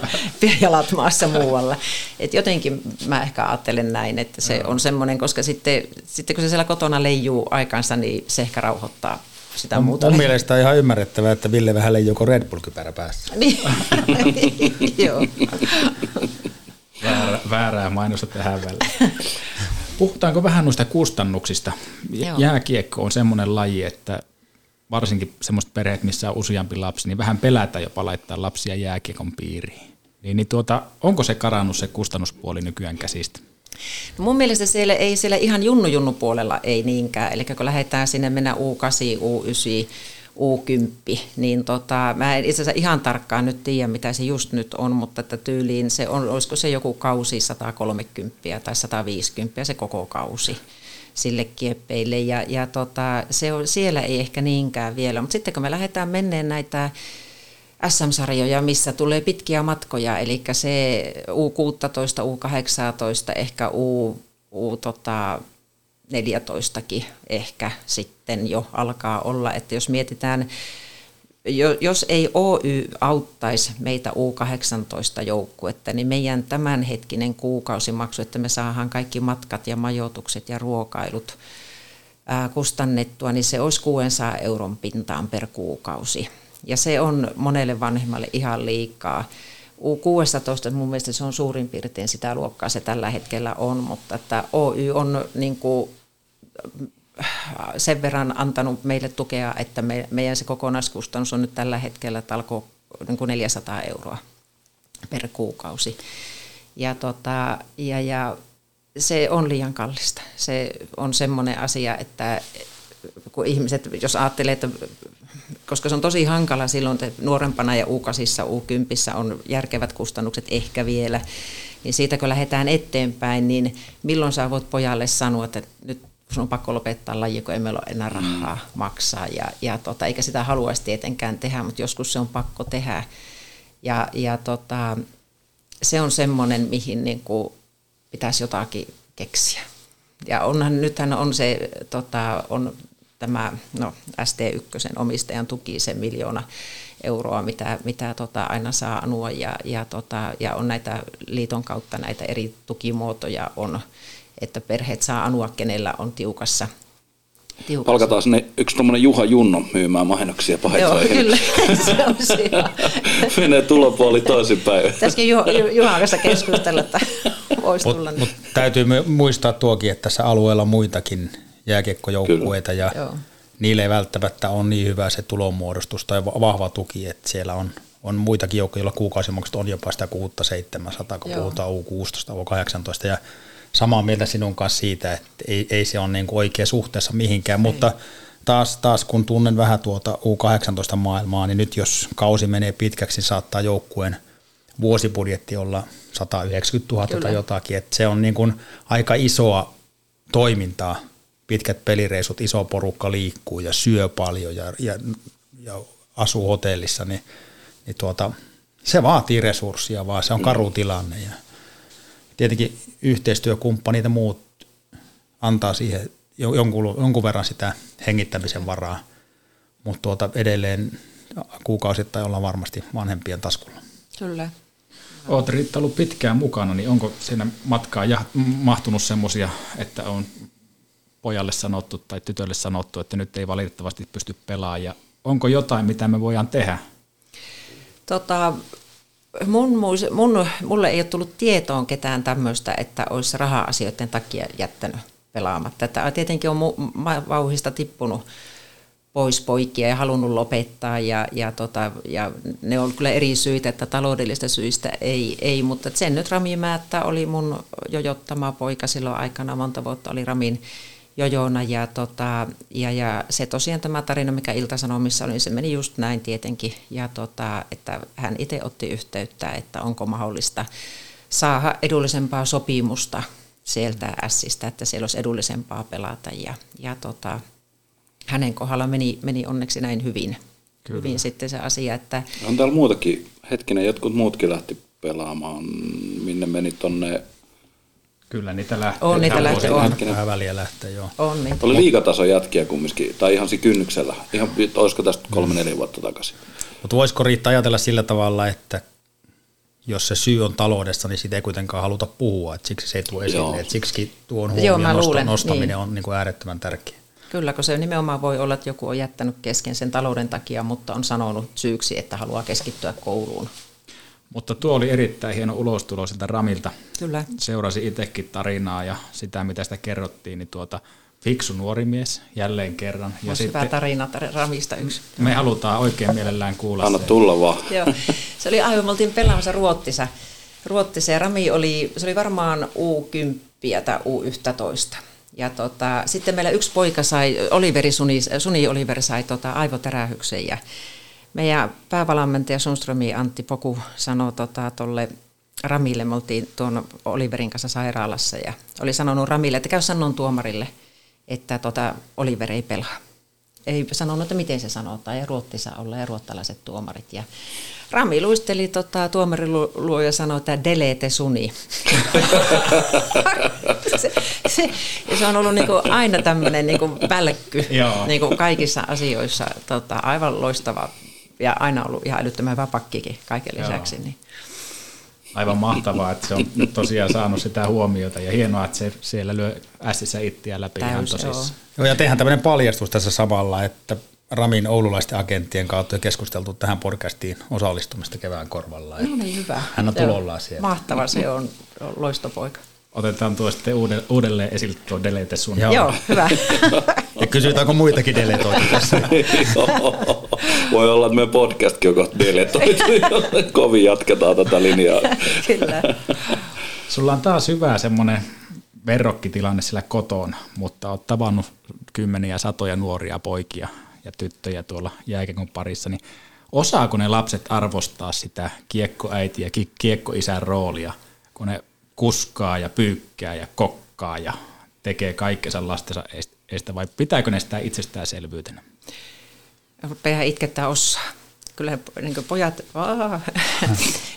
jalat maassa muualla. Et jotenkin mä ehkä ajattelen näin, että se on semmoinen, koska sitten, sitten kun se siellä kotona leijuu aikansa, niin se ehkä rauhoittaa sitä mun, muuta. Mun mielestä on ihan ymmärrettävää, että Ville vähän leijuu Red Bull-kypärä päässä. niin, joo. Väärä, väärää mainosta tähän väliin. Puhutaanko vähän noista kustannuksista? Joo. Jääkiekko on semmoinen laji, että varsinkin semmoiset perheet, missä on useampi lapsi, niin vähän pelätä jopa laittaa lapsia jääkiekon piiriin. Niin, niin tuota, onko se karannut se kustannuspuoli nykyään käsistä? No mun mielestä siellä ei siellä ihan junnu-junnu puolella ei niinkään. Eli kun lähdetään sinne mennä U8, U9, U10, niin tota, mä en itse asiassa ihan tarkkaan nyt tiedä, mitä se just nyt on, mutta että tyyliin se on, olisiko se joku kausi 130 tai 150 se koko kausi sille kieppeille. Ja, ja tota, se on, siellä ei ehkä niinkään vielä, mutta sitten kun me lähdetään menneen näitä SM-sarjoja, missä tulee pitkiä matkoja, eli se U16, U18, ehkä U, U tota, 14kin ehkä sitten jo alkaa olla, että jos mietitään, jos ei Oy auttaisi meitä U18 joukkuetta, niin meidän tämänhetkinen kuukausimaksu, että me saadaan kaikki matkat ja majoitukset ja ruokailut kustannettua, niin se olisi 600 euron pintaan per kuukausi. Ja se on monelle vanhemmalle ihan liikaa. U16 mun mielestä se on suurin piirtein sitä luokkaa se tällä hetkellä on, mutta että Oy on niin kuin sen verran antanut meille tukea, että me, meidän se kokonaiskustannus on nyt tällä hetkellä talko niin kuin 400 euroa per kuukausi. Ja, tota, ja, ja se on liian kallista. Se on semmoinen asia, että kun ihmiset, jos ajattelee, että koska se on tosi hankala silloin, että nuorempana ja U8, U10 on järkevät kustannukset ehkä vielä, niin siitä kun lähdetään eteenpäin, niin milloin sä voit pojalle sanoa, että nyt sun on pakko lopettaa laji, kun ei meillä ole enää rahaa mm. maksaa. Ja, ja tota, eikä sitä haluaisi tietenkään tehdä, mutta joskus se on pakko tehdä. Ja, ja tota, se on semmoinen, mihin niin kuin pitäisi jotakin keksiä. Ja onhan, nythän on se, tota, on tämä no, ST1 omistajan tuki, se miljoona euroa, mitä, mitä tota, aina saa anua ja, ja, tota, ja on näitä liiton kautta näitä eri tukimuotoja on, että perheet saa anua, kenellä on tiukassa tiukassa. Palkataan sinne yksi tuommoinen Juha Junno myymään mainoksia paitoihin. Joo, kyllä. Se on Menee tulopuoli toisinpäin. Pitäisikö Ju- Juhan kanssa keskustella, että voisi mut, tulla. Mut täytyy muistaa tuokin, että tässä alueella on muitakin jääkiekkojoukkueita ja Joo. niille ei välttämättä ole niin hyvä se tulonmuodostus tai vahva tuki, että siellä on, on muitakin joukkoja, joilla kuukausimaksut on jopa sitä 6-700, kun Joo. puhutaan U16, U18 ja samaa mieltä sinun kanssa siitä, että ei, ei se ole niin kuin oikea suhteessa mihinkään, ei. mutta taas, taas kun tunnen vähän tuota U18-maailmaa, niin nyt jos kausi menee pitkäksi, niin saattaa joukkueen vuosibudjetti olla 190 000 Kyllä. tai jotakin, että se on niin kuin aika isoa toimintaa, pitkät pelireisut, iso porukka liikkuu ja syö paljon ja, ja, ja asuu hotellissa, niin, niin tuota, se vaatii resursseja, vaan se on karu tilanne. Ja tietenkin yhteistyökumppanit ja muut antaa siihen jonkun, jonkun verran sitä hengittämisen varaa, mutta tuota edelleen kuukausittain ollaan varmasti vanhempien taskulla. Kyllä. Olet Riitta ollut pitkään mukana, niin onko siinä matkaa mahtunut semmoisia, että on pojalle sanottu tai tytölle sanottu, että nyt ei valitettavasti pysty pelaamaan ja onko jotain, mitä me voidaan tehdä? Tota, mun, mun, mulle ei ole tullut tietoon ketään tämmöistä, että olisi raha-asioiden takia jättänyt pelaamatta. Tämä tietenkin on vauhista tippunut pois poikia ja halunnut lopettaa ja, ja, tota, ja ne on kyllä eri syitä, että taloudellista syistä ei, ei mutta sen nyt Rami Määttä oli mun jojottama poika silloin aikana, monta vuotta oli Ramin jojona ja, tota, ja, ja se tosiaan tämä tarina, mikä Ilta-Sanomissa oli, se meni just näin tietenkin ja tota, että hän itse otti yhteyttä, että onko mahdollista saada edullisempaa sopimusta sieltä Ässistä, että siellä olisi edullisempaa pelata. Ja, ja tota, hänen kohdalla meni, meni onneksi näin hyvin, hyvin sitten se asia, että On täällä muutakin, hetkinen, jotkut muutkin lähti pelaamaan, minne meni tonne, Kyllä niitä lähtee. On niitä lähtee, on. Vähän väliä lähtee, joo. on niin. oli liigatason jätkiä kumminkin, tai ihan siinä kynnyksellä, ihan, olisiko tästä kolme neljä vuotta takaisin. Mutta voisiko Riitta ajatella sillä tavalla, että jos se syy on taloudessa, niin siitä ei kuitenkaan haluta puhua, että siksi se ei tule Joo. esille. Että siksi tuon Joo, huomioon nosto, luulen, nostaminen niin. on niin kuin äärettömän tärkeä. Kyllä, kun se nimenomaan voi olla, että joku on jättänyt kesken sen talouden takia, mutta on sanonut syyksi, että haluaa keskittyä kouluun. Mutta tuo oli erittäin hieno ulostulo siltä Ramilta. Kyllä. Seurasi itsekin tarinaa ja sitä, mitä sitä kerrottiin, niin tuota, fiksu nuori mies jälleen kerran. Ja Olisi hyvä tarina tar- Ramista yksi. me halutaan oikein mielellään kuulla Anna se. tulla vaan. Joo. Se oli aivan, me oltiin pelaamassa Ruottissa. Ruottissa ja Rami oli, se oli varmaan U10 tai U11. Ja tota, sitten meillä yksi poika sai, Oliveri Suni, Suni Oliver sai tota aivotärähyksen ja meidän päävalmentaja Sundströmi Antti Poku sanoi tota, tolle Ramille, me oltiin tuon Oliverin kanssa sairaalassa ja oli sanonut Ramille, että käy sanon tuomarille, että tota, Oliver ei pelaa ei sanonut, että miten se sanotaan, ja Ruottissa olla ja ruottalaiset tuomarit. Ja Rami luisteli tota, tuomarin lu- luo ja sanoi, että delete suni. se, se, se on ollut niinku aina tämmöinen niinku välkky niinku kaikissa asioissa. Tota, aivan loistava ja aina ollut ihan älyttömän hyvä pakkikin kaiken Joo. lisäksi. Niin. Aivan mahtavaa, että se on nyt tosiaan saanut sitä huomiota ja hienoa, että se siellä lyö ässissä ittiä läpi ihan Täys, joo. tosissaan. Joo, ja tehdään tämmöinen paljastus tässä samalla, että Ramin oululaisten agenttien kautta on keskusteltu tähän podcastiin osallistumista kevään korvalla. No niin, hyvä. Hän on Joo. tulollaan siellä. Mahtava, se on loistopoika. Otetaan tuo sitten uude- uudelleen esille tuo delete sun. Joo. Joo, hyvä. Kysytäänkö muitakin deletoitu tässä. Voi olla, että meidän podcastkin on kohta deletoitu. Kovin jatketaan tätä linjaa. Kyllä. Sulla on taas hyvä semmoinen verrokkitilanne sillä kotona, mutta oot tavannut kymmeniä satoja nuoria poikia ja tyttöjä tuolla jääkekon parissa, niin osaako ne lapset arvostaa sitä kiekkoäitiä ja ki- kiekkoisän roolia, kun ne kuskaa ja pyykkää ja kokkaa ja tekee kaikkensa lastensa est- estä, vai pitääkö ne sitä itsestäänselvyytenä? rupeaa itkettää osaa. Kyllä niin pojat, aah,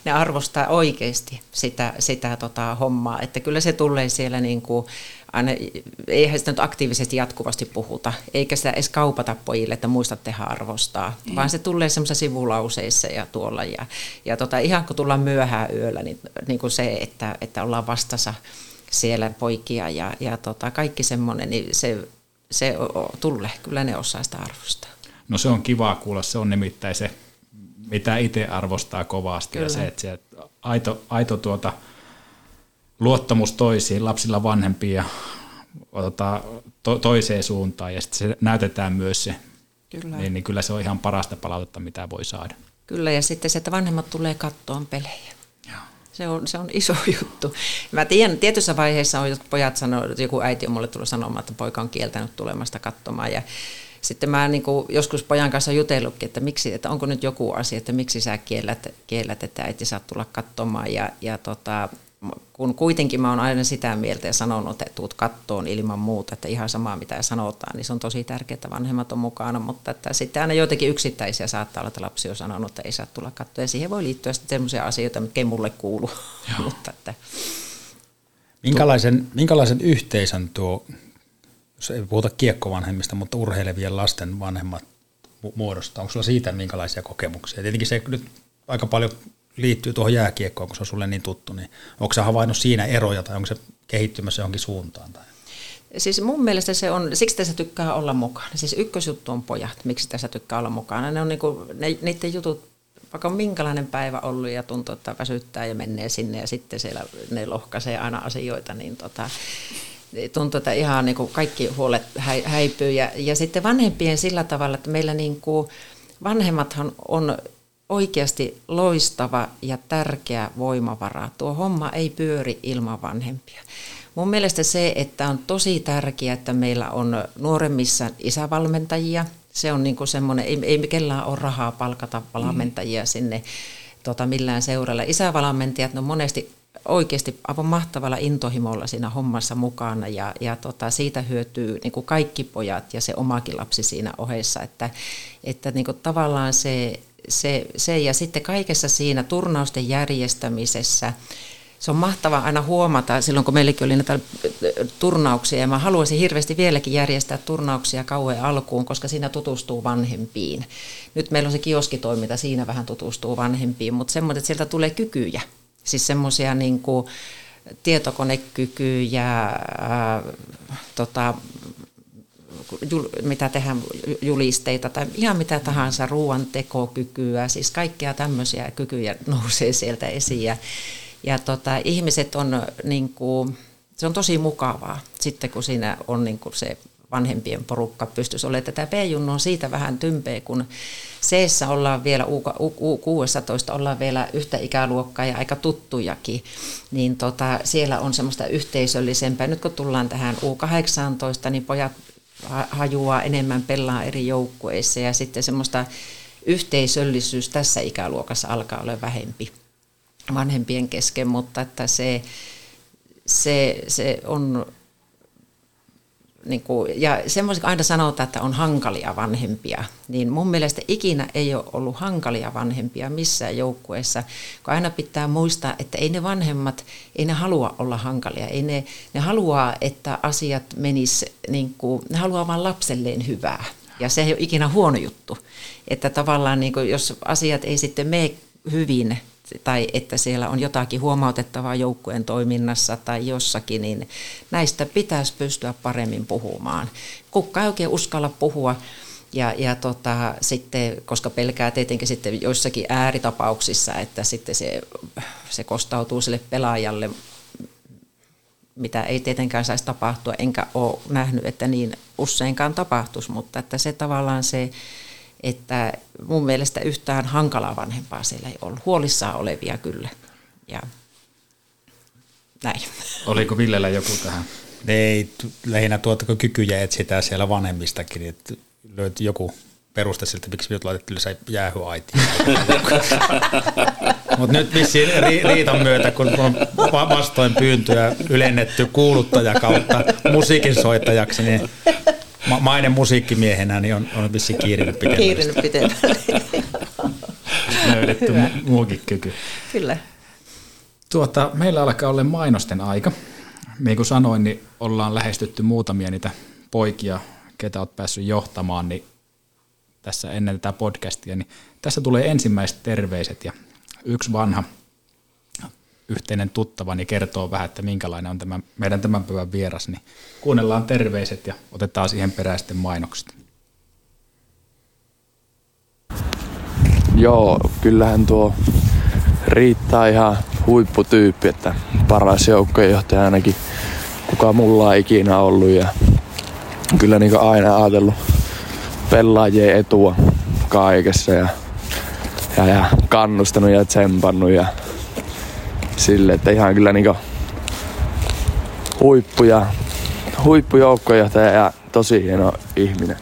ne arvostaa oikeasti sitä, sitä tota, hommaa, että kyllä se tulee siellä niin kuin, aina, eihän sitä nyt aktiivisesti jatkuvasti puhuta, eikä sitä edes kaupata pojille, että muista tehdä arvostaa, mm. vaan se tulee semmoisissa sivulauseissa ja tuolla. Ja, ja tota, ihan kun tullaan myöhään yöllä, niin, niin kuin se, että, että ollaan vastassa siellä poikia ja, ja tota, kaikki semmoinen, niin se, se tulee, kyllä ne osaa sitä arvostaa. No se on kiva kuulla, se on nimittäin se, mitä itse arvostaa kovasti Kyllä. ja se, että se aito, aito tuota, luottamus toisiin, lapsilla vanhempiin ja tota, to, toiseen suuntaan ja sitten se näytetään myös se, Kyllä. niin, niin kyllä se on ihan parasta palautetta, mitä voi saada. Kyllä, ja sitten se, että vanhemmat tulee kattoon pelejä. Se on, se on iso juttu. Mä tiedän, tietyssä vaiheessa on jotkut pojat sanoo, että joku äiti on mulle tullut sanomaan, että poika on kieltänyt tulemasta katsomaan. Ja sitten mä niin kuin joskus pojan kanssa jutellutkin, että, miksi, että onko nyt joku asia, että miksi sä kiellät, kiellät että äiti saa tulla katsomaan. Ja, ja tota, kun kuitenkin mä oon aina sitä mieltä ja sanonut, että tuut kattoon ilman muuta, että ihan samaa mitä sanotaan, niin se on tosi tärkeää, että vanhemmat on mukana, mutta että sitten aina joitakin yksittäisiä saattaa olla, että lapsi on sanonut, että ei saa tulla kattoon, ja siihen voi liittyä sitten sellaisia asioita, mitkä ei mulle kuulu, mutta että Minkälaisen, minkälaisen yhteisön tuo, jos ei puhuta kiekkovanhemmista, mutta urheilevien lasten vanhemmat mu- muodostaa? Onko sulla siitä minkälaisia kokemuksia? Tietenkin se nyt aika paljon liittyy tuohon jääkiekkoon, kun se on sulle niin tuttu, niin onko sä havainnut siinä eroja tai onko se kehittymässä johonkin suuntaan? Tai? Siis mun mielestä se on, siksi tässä tykkää olla mukana. Siis ykkösjuttu on pojat, miksi tässä tykkää olla mukana. Ne on niinku, ne, niiden jutut, vaikka on minkälainen päivä ollut ja tuntuu, että väsyttää ja menee sinne ja sitten siellä ne lohkaisee aina asioita, niin tota, tuntuu, että ihan niin kuin kaikki huolet häi- häipyy. Ja, ja sitten vanhempien sillä tavalla, että meillä niin kuin, vanhemmathan on oikeasti loistava ja tärkeä voimavara. Tuo homma ei pyöri ilman vanhempia. Mun mielestä se, että on tosi tärkeää, että meillä on nuoremmissa isävalmentajia. Se on niin semmoinen, ei, ei kellään ole rahaa palkata valmentajia sinne tota, millään seuralla. Isävalmentajat on monesti oikeasti aivan mahtavalla intohimolla siinä hommassa mukana ja, ja tota, siitä hyötyy niin kuin kaikki pojat ja se omakin lapsi siinä ohessa, että, että niin kuin tavallaan se, se, se ja sitten kaikessa siinä turnausten järjestämisessä, se on mahtavaa aina huomata, silloin kun meilläkin oli näitä turnauksia, ja mä haluaisin hirveästi vieläkin järjestää turnauksia kauan alkuun, koska siinä tutustuu vanhempiin. Nyt meillä on se kioskitoiminta, siinä vähän tutustuu vanhempiin, mutta semmoinen, että sieltä tulee kykyjä. Siis semmoisia niin tietokonekykyjä, ää, tota, mitä tehdään julisteita tai ihan mitä tahansa, ruoantekokykyä, siis kaikkia tämmöisiä kykyjä nousee sieltä esiin. Ja, ja tota, ihmiset on, niin kuin, se on tosi mukavaa sitten, kun siinä on niin kuin se vanhempien porukka pystyisi olemaan. Tätä B-junnu on siitä vähän tympeä, kun c ollaan vielä, U16 ollaan vielä yhtä ikäluokkaa ja aika tuttujakin, niin tota, siellä on semmoista yhteisöllisempää. Nyt kun tullaan tähän U18, niin pojat hajuaa enemmän, pelaa eri joukkueissa ja sitten semmoista yhteisöllisyys tässä ikäluokassa alkaa olla vähempi vanhempien kesken, mutta että se, se, se on niin kuin, ja semmoisia aina sanotaan, että on hankalia vanhempia, niin mun mielestä ikinä ei ole ollut hankalia vanhempia missään joukkueessa, kun aina pitää muistaa, että ei ne vanhemmat, ei ne halua olla hankalia, ei ne, ne haluaa, että asiat menis, niin kuin, ne haluaa vain lapselleen hyvää, ja se ei ole ikinä huono juttu, että tavallaan niin kuin, jos asiat ei sitten mene hyvin, tai että siellä on jotakin huomautettavaa joukkueen toiminnassa tai jossakin, niin näistä pitäisi pystyä paremmin puhumaan. Kukka ei oikein uskalla puhua, ja, ja tota, sitten, koska pelkää tietenkin sitten joissakin ääritapauksissa, että sitten se, se kostautuu sille pelaajalle, mitä ei tietenkään saisi tapahtua, enkä ole nähnyt, että niin useinkaan tapahtuisi, mutta että se tavallaan se että mun mielestä yhtään hankalaa vanhempaa siellä ei ollut. Huolissaan olevia kyllä. Ja näin. Oliko Villellä joku tähän? Ei, lähinnä tuottako kykyjä etsitään siellä vanhemmistakin, että löytyi joku peruste siltä, miksi minut laitettiin lisää jäähyaiti. Mutta nyt vissiin ri- riitan myötä, kun on vastoin pyyntöä ylennetty kuuluttaja kautta musiikin soittajaksi, niin ma- mainen musiikkimiehenä, niin on, on vissiin kiirinyt pitemmälle. Kiirinyt pitemmälle. Löydetty mu- muukin kyky. Kyllä. Tuota, meillä alkaa olla mainosten aika. Niin kuin sanoin, niin ollaan lähestytty muutamia niitä poikia, ketä olet päässyt johtamaan, niin tässä ennen tätä podcastia, niin tässä tulee ensimmäiset terveiset ja yksi vanha yhteinen tuttavani kertoo vähän, että minkälainen on tämä meidän tämän päivän vieras, niin kuunnellaan terveiset ja otetaan siihen perään sitten mainokset. Joo, kyllähän tuo riittää ihan huipputyyppi, että paras joukkojenjohtaja ainakin kuka mulla on ikinä ollut ja kyllä niin aina ajatellut pelaajien etua kaikessa ja, ja, ja kannustanut ja tsempannut ja sille, että ihan kyllä niinku huippuja, huippujoukkojohtaja ja tosi hieno ihminen.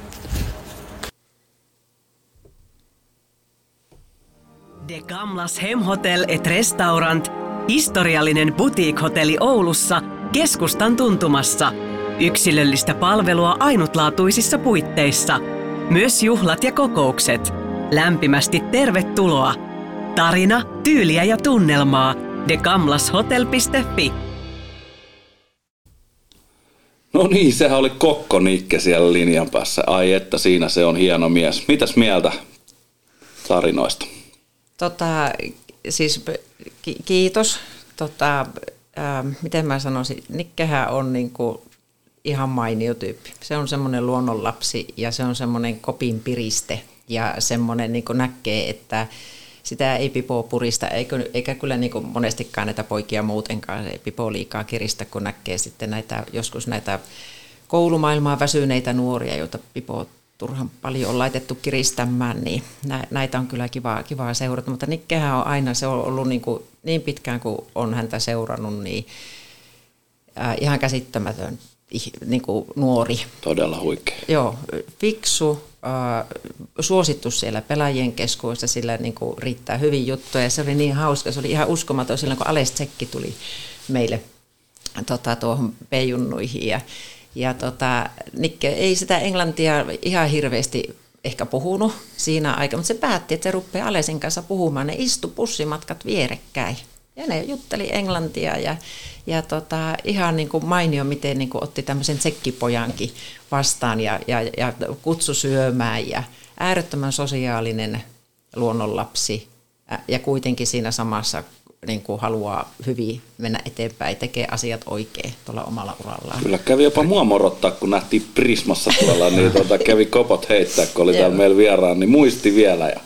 De Gamlas Hemhotel et Restaurant, historiallinen boutique-hotelli Oulussa, keskustan tuntumassa. Yksilöllistä palvelua ainutlaatuisissa puitteissa. Myös juhlat ja kokoukset. Lämpimästi tervetuloa. Tarina, tyyliä ja tunnelmaa – thegamlashotel.fi. No niin, sehän oli Kokko Nikke siellä linjan päässä. Ai että, siinä se on hieno mies. Mitäs mieltä tarinoista? Tota, siis ki- kiitos. Tota, ää, miten mä sanoisin, Nikkehän on niinku ihan mainio tyyppi. Se on semmoinen luonnonlapsi ja se on semmoinen kopin piriste ja semmoinen niin näkee, että sitä ei pipo purista, eikä, eikä kyllä niin kuin monestikaan näitä poikia muutenkaan, ei pipo liikaa kiristä, kun näkee sitten näitä, joskus näitä koulumaailmaa väsyneitä nuoria, joita pipo turhan paljon on laitettu kiristämään, niin näitä on kyllä kivaa, kivaa seurata. Mutta Nikkehän on aina, se on ollut niin, kuin, niin pitkään kuin on häntä seurannut, niin äh, ihan käsittämätön niin kuin nuori. Todella huikea. Joo, fiksu, suosittu siellä pelaajien keskuudessa, sillä niin kuin riittää hyvin juttuja. Se oli niin hauska, se oli ihan uskomaton silloin, kun Ales Tsekki tuli meille tota, tuohon P-junnuihin. Ja, ja tota, Nikke ei sitä englantia ihan hirveästi ehkä puhunut siinä aikaa, mutta se päätti, että se rupeaa Alesin kanssa puhumaan. Ne istu pussimatkat vierekkäin. Ja ne jutteli englantia ja, ja tota, ihan niin kuin mainio, miten niin kuin otti tämmöisen tsekkipojankin vastaan ja, ja, ja kutsu syömään ja äärettömän sosiaalinen luonnonlapsi ja kuitenkin siinä samassa niin kuin haluaa hyvin mennä eteenpäin, tekee asiat oikein tuolla omalla urallaan. Kyllä kävi jopa mua morottaa, kun nähtiin Prismassa tuolla, niin tuota, kävi kopot heittää, kun oli täällä meillä vieraan, niin muisti vielä ja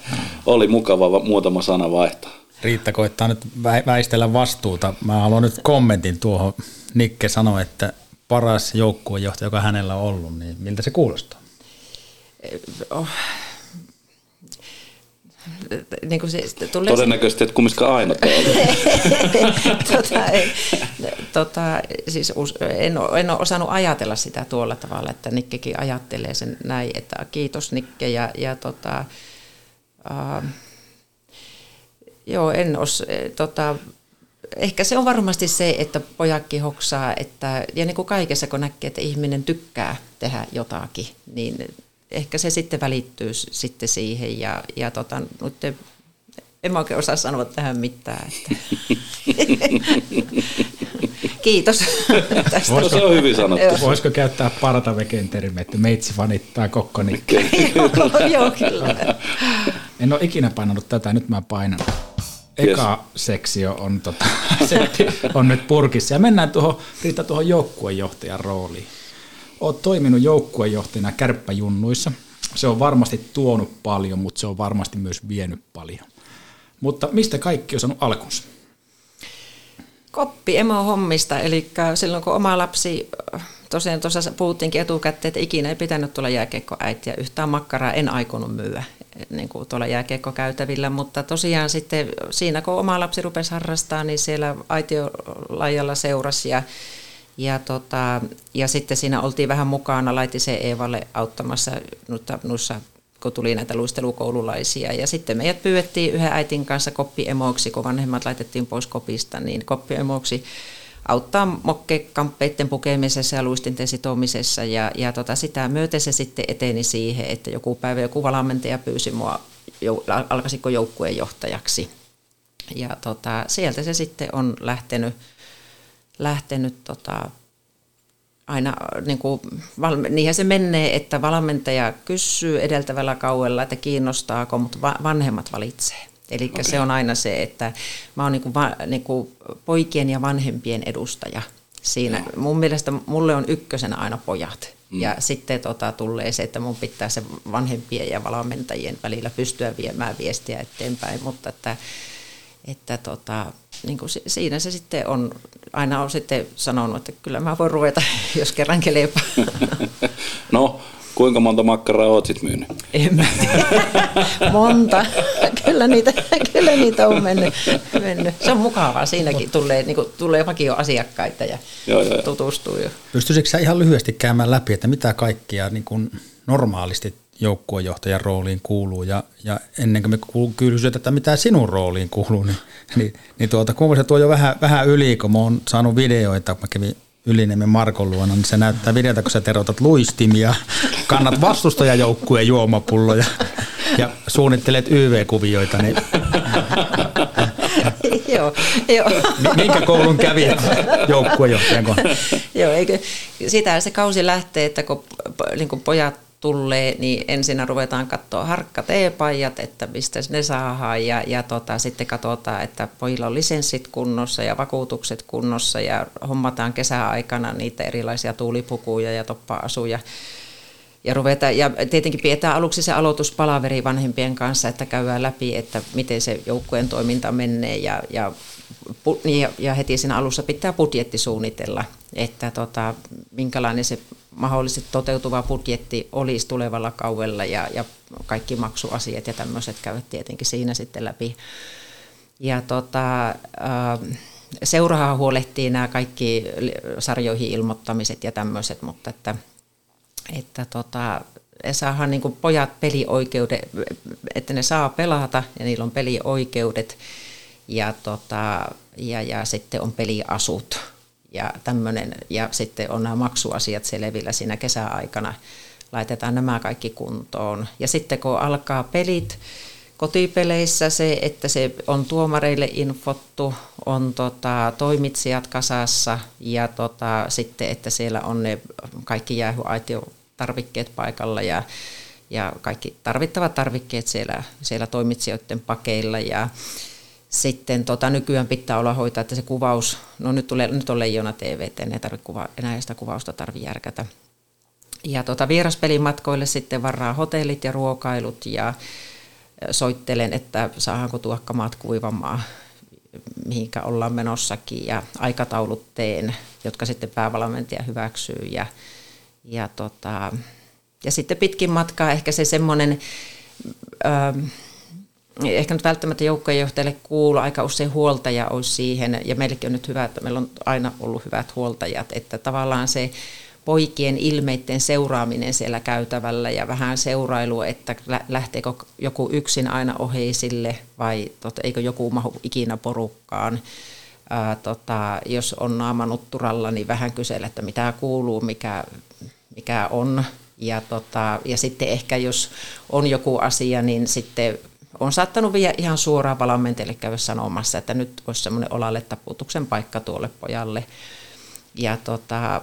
oli mukava muutama sana vaihtaa. Riitta koittaa nyt väistellä vastuuta. Mä haluan nyt kommentin tuohon. Nikke sanoi, että paras joukkuejohtaja, joka hänellä on ollut, niin miltä se kuulostaa? Oh. Niin kuin se, tulee Todennäköisesti, että kumminkaan aina tota, ei, tota, siis en, ole, en ole osannut ajatella sitä tuolla tavalla, että Nikkekin ajattelee sen näin, että kiitos Nikke ja, ja tota, uh, Joo, en os, e, tota, ehkä se on varmasti se, että pojakki hoksaa, että, ja niin kuin kaikessa kun näkee, että ihminen tykkää tehdä jotakin, niin ehkä se sitten välittyy sitten siihen ja, ja tota, nyt en mä oikein osaa sanoa tähän mitään. Että. Kiitos tästä. Voisiko, se on hyvin sanottu. Voisiko käyttää partaveken termi, että meitsi vanittaa kokkoni? joo, kyllä. En ole ikinä painanut tätä, nyt mä painan eka yes. seksio on, tota, on nyt purkissa. Ja mennään tuohon, Riitta, tuohon joukkuejohtajan rooliin. Olet toiminut joukkuejohtajana kärppäjunnuissa. Se on varmasti tuonut paljon, mutta se on varmasti myös vienyt paljon. Mutta mistä kaikki on saanut alkunsa? Koppi emo hommista, eli silloin kun oma lapsi, tosiaan tuossa puhuttiinkin etukäteen, että ikinä ei pitänyt tulla jääkiekkoäitiä, yhtään makkaraa. En aikonut myyä niin kuin tuolla jääkiekkokäytävillä, mutta tosiaan sitten siinä kun oma lapsi rupesi harrastaa, niin siellä aitiolajalla seurasi ja, ja, tota, ja sitten siinä oltiin vähän mukana. Laitisen Eevalle auttamassa noissa kun tuli näitä luistelukoululaisia. Ja sitten meidät pyydettiin yhden äitin kanssa koppiemoiksi, kun vanhemmat laitettiin pois kopista, niin koppiemoiksi auttaa mokkekamppeiden pukemisessa ja luistinten sitomisessa ja, ja tota, sitä myöten se sitten eteni siihen, että joku päivä joku valmentaja pyysi mua, alkaisiko joukkueen johtajaksi. Ja tota, sieltä se sitten on lähtenyt, lähtenyt tota, aina, niin kuin, niinhän se menee, että valmentaja kysyy edeltävällä kauella, että kiinnostaako, mutta vanhemmat valitsee. Eli okay. se on aina se, että mä oon niinku va, niinku poikien ja vanhempien edustaja siinä. No. Mun mielestä mulle on ykkösenä aina pojat. Mm. Ja sitten tota, tulee se, että mun pitää se vanhempien ja valmentajien välillä pystyä viemään viestiä eteenpäin, mutta että, että tota, niin kuin siinä se sitten on, aina on sitten sanonut, että kyllä mä voin ruveta, jos kerran kelepaa. No, Kuinka monta makkaraa oot sit myynyt? En mä Monta. Kyllä niitä, kyllä niitä on mennyt, mennyt. Se on mukavaa. Siinäkin tulee, niin kuin, tulee vakioasiakkaita ja joo, joo, tutustuu jo. Pystyisikö sä ihan lyhyesti käymään läpi, että mitä kaikkia niin kuin normaalisti joukkuejohtajan rooliin kuuluu ja, ja ennen kuin me kysytään, että mitä sinun rooliin kuuluu, niin, niin, niin tuota, kun se tuo jo vähän, vähän yli, kun mä oon saanut videoita, mä kävin Yliniemen Markon luona, niin se näyttää videota, kun sä terotat luistimia, kannat vastustajajoukkueen juomapulloja ja suunnittelet YV-kuvioita. Niin... joo, joo. Minkä koulun kävit joukkuejohtajan Joo, eikö, sitä se kausi lähtee, että kun, niin kun pojat tulee, niin ensin ruvetaan katsoa harkka teepajat, että mistä ne saadaan ja, ja tota, sitten katsotaan, että pojilla on lisenssit kunnossa ja vakuutukset kunnossa ja hommataan kesäaikana niitä erilaisia tuulipukuja ja toppa-asuja. Ja, ruveta, ja tietenkin pidetään aluksi se aloituspalaveri vanhempien kanssa, että käydään läpi, että miten se joukkueen toiminta menee ja, ja, ja heti siinä alussa pitää budjetti suunnitella, että tota, minkälainen se mahdollisesti toteutuva budjetti olisi tulevalla kaudella ja, ja kaikki maksuasiat ja tämmöiset käyvät tietenkin siinä sitten läpi. Ja tota, äh, seurahan huolehtii nämä kaikki sarjoihin ilmoittamiset ja tämmöiset, mutta että, että tota, saadaan niin pojat pelioikeudet, että ne saa pelata ja niillä on pelioikeudet ja, tota, ja, ja sitten on peliasut ja tämmöinen. Ja sitten on nämä maksuasiat selvillä siinä kesäaikana. Laitetaan nämä kaikki kuntoon. Ja sitten kun alkaa pelit, kotipeleissä se, että se on tuomareille infottu, on tota, toimitsijat kasassa ja tota, sitten, että siellä on ne kaikki jäähyaitiotarvikkeet paikalla ja, ja kaikki tarvittavat tarvikkeet siellä, siellä toimitsijoiden pakeilla ja sitten tota, nykyään pitää olla hoitaa, että se kuvaus, no nyt, tulee, nyt on Leijona TV, että ei tarvitse kuva, enää sitä kuvausta tarvitse järkätä. Ja tota, vieraspelimatkoille sitten varaa hotellit ja ruokailut ja soittelen, että saadaanko tuokkamaat kuivamaan, mihinkä ollaan menossakin ja aikataulut teen, jotka sitten päävalmentaja hyväksyy ja, ja, tota, ja sitten pitkin matkaa ehkä se semmoinen, ähm, ehkä nyt välttämättä joukkojenjohtajalle kuulu aika usein huoltaja olisi siihen, ja meillekin on nyt hyvä, että meillä on aina ollut hyvät huoltajat, että tavallaan se poikien ilmeiden seuraaminen siellä käytävällä ja vähän seurailu, että lähteekö joku yksin aina oheisille vai tota, eikö joku mahu ikinä porukkaan. Ää, tota, jos on naamanutturalla, niin vähän kysellä, että mitä kuuluu, mikä, mikä on. Ja, tota, ja sitten ehkä jos on joku asia, niin sitten on saattanut vielä ihan suoraan valmentajille käydä sanomassa, että nyt olisi semmoinen olalle taputuksen paikka tuolle pojalle. Ja tota,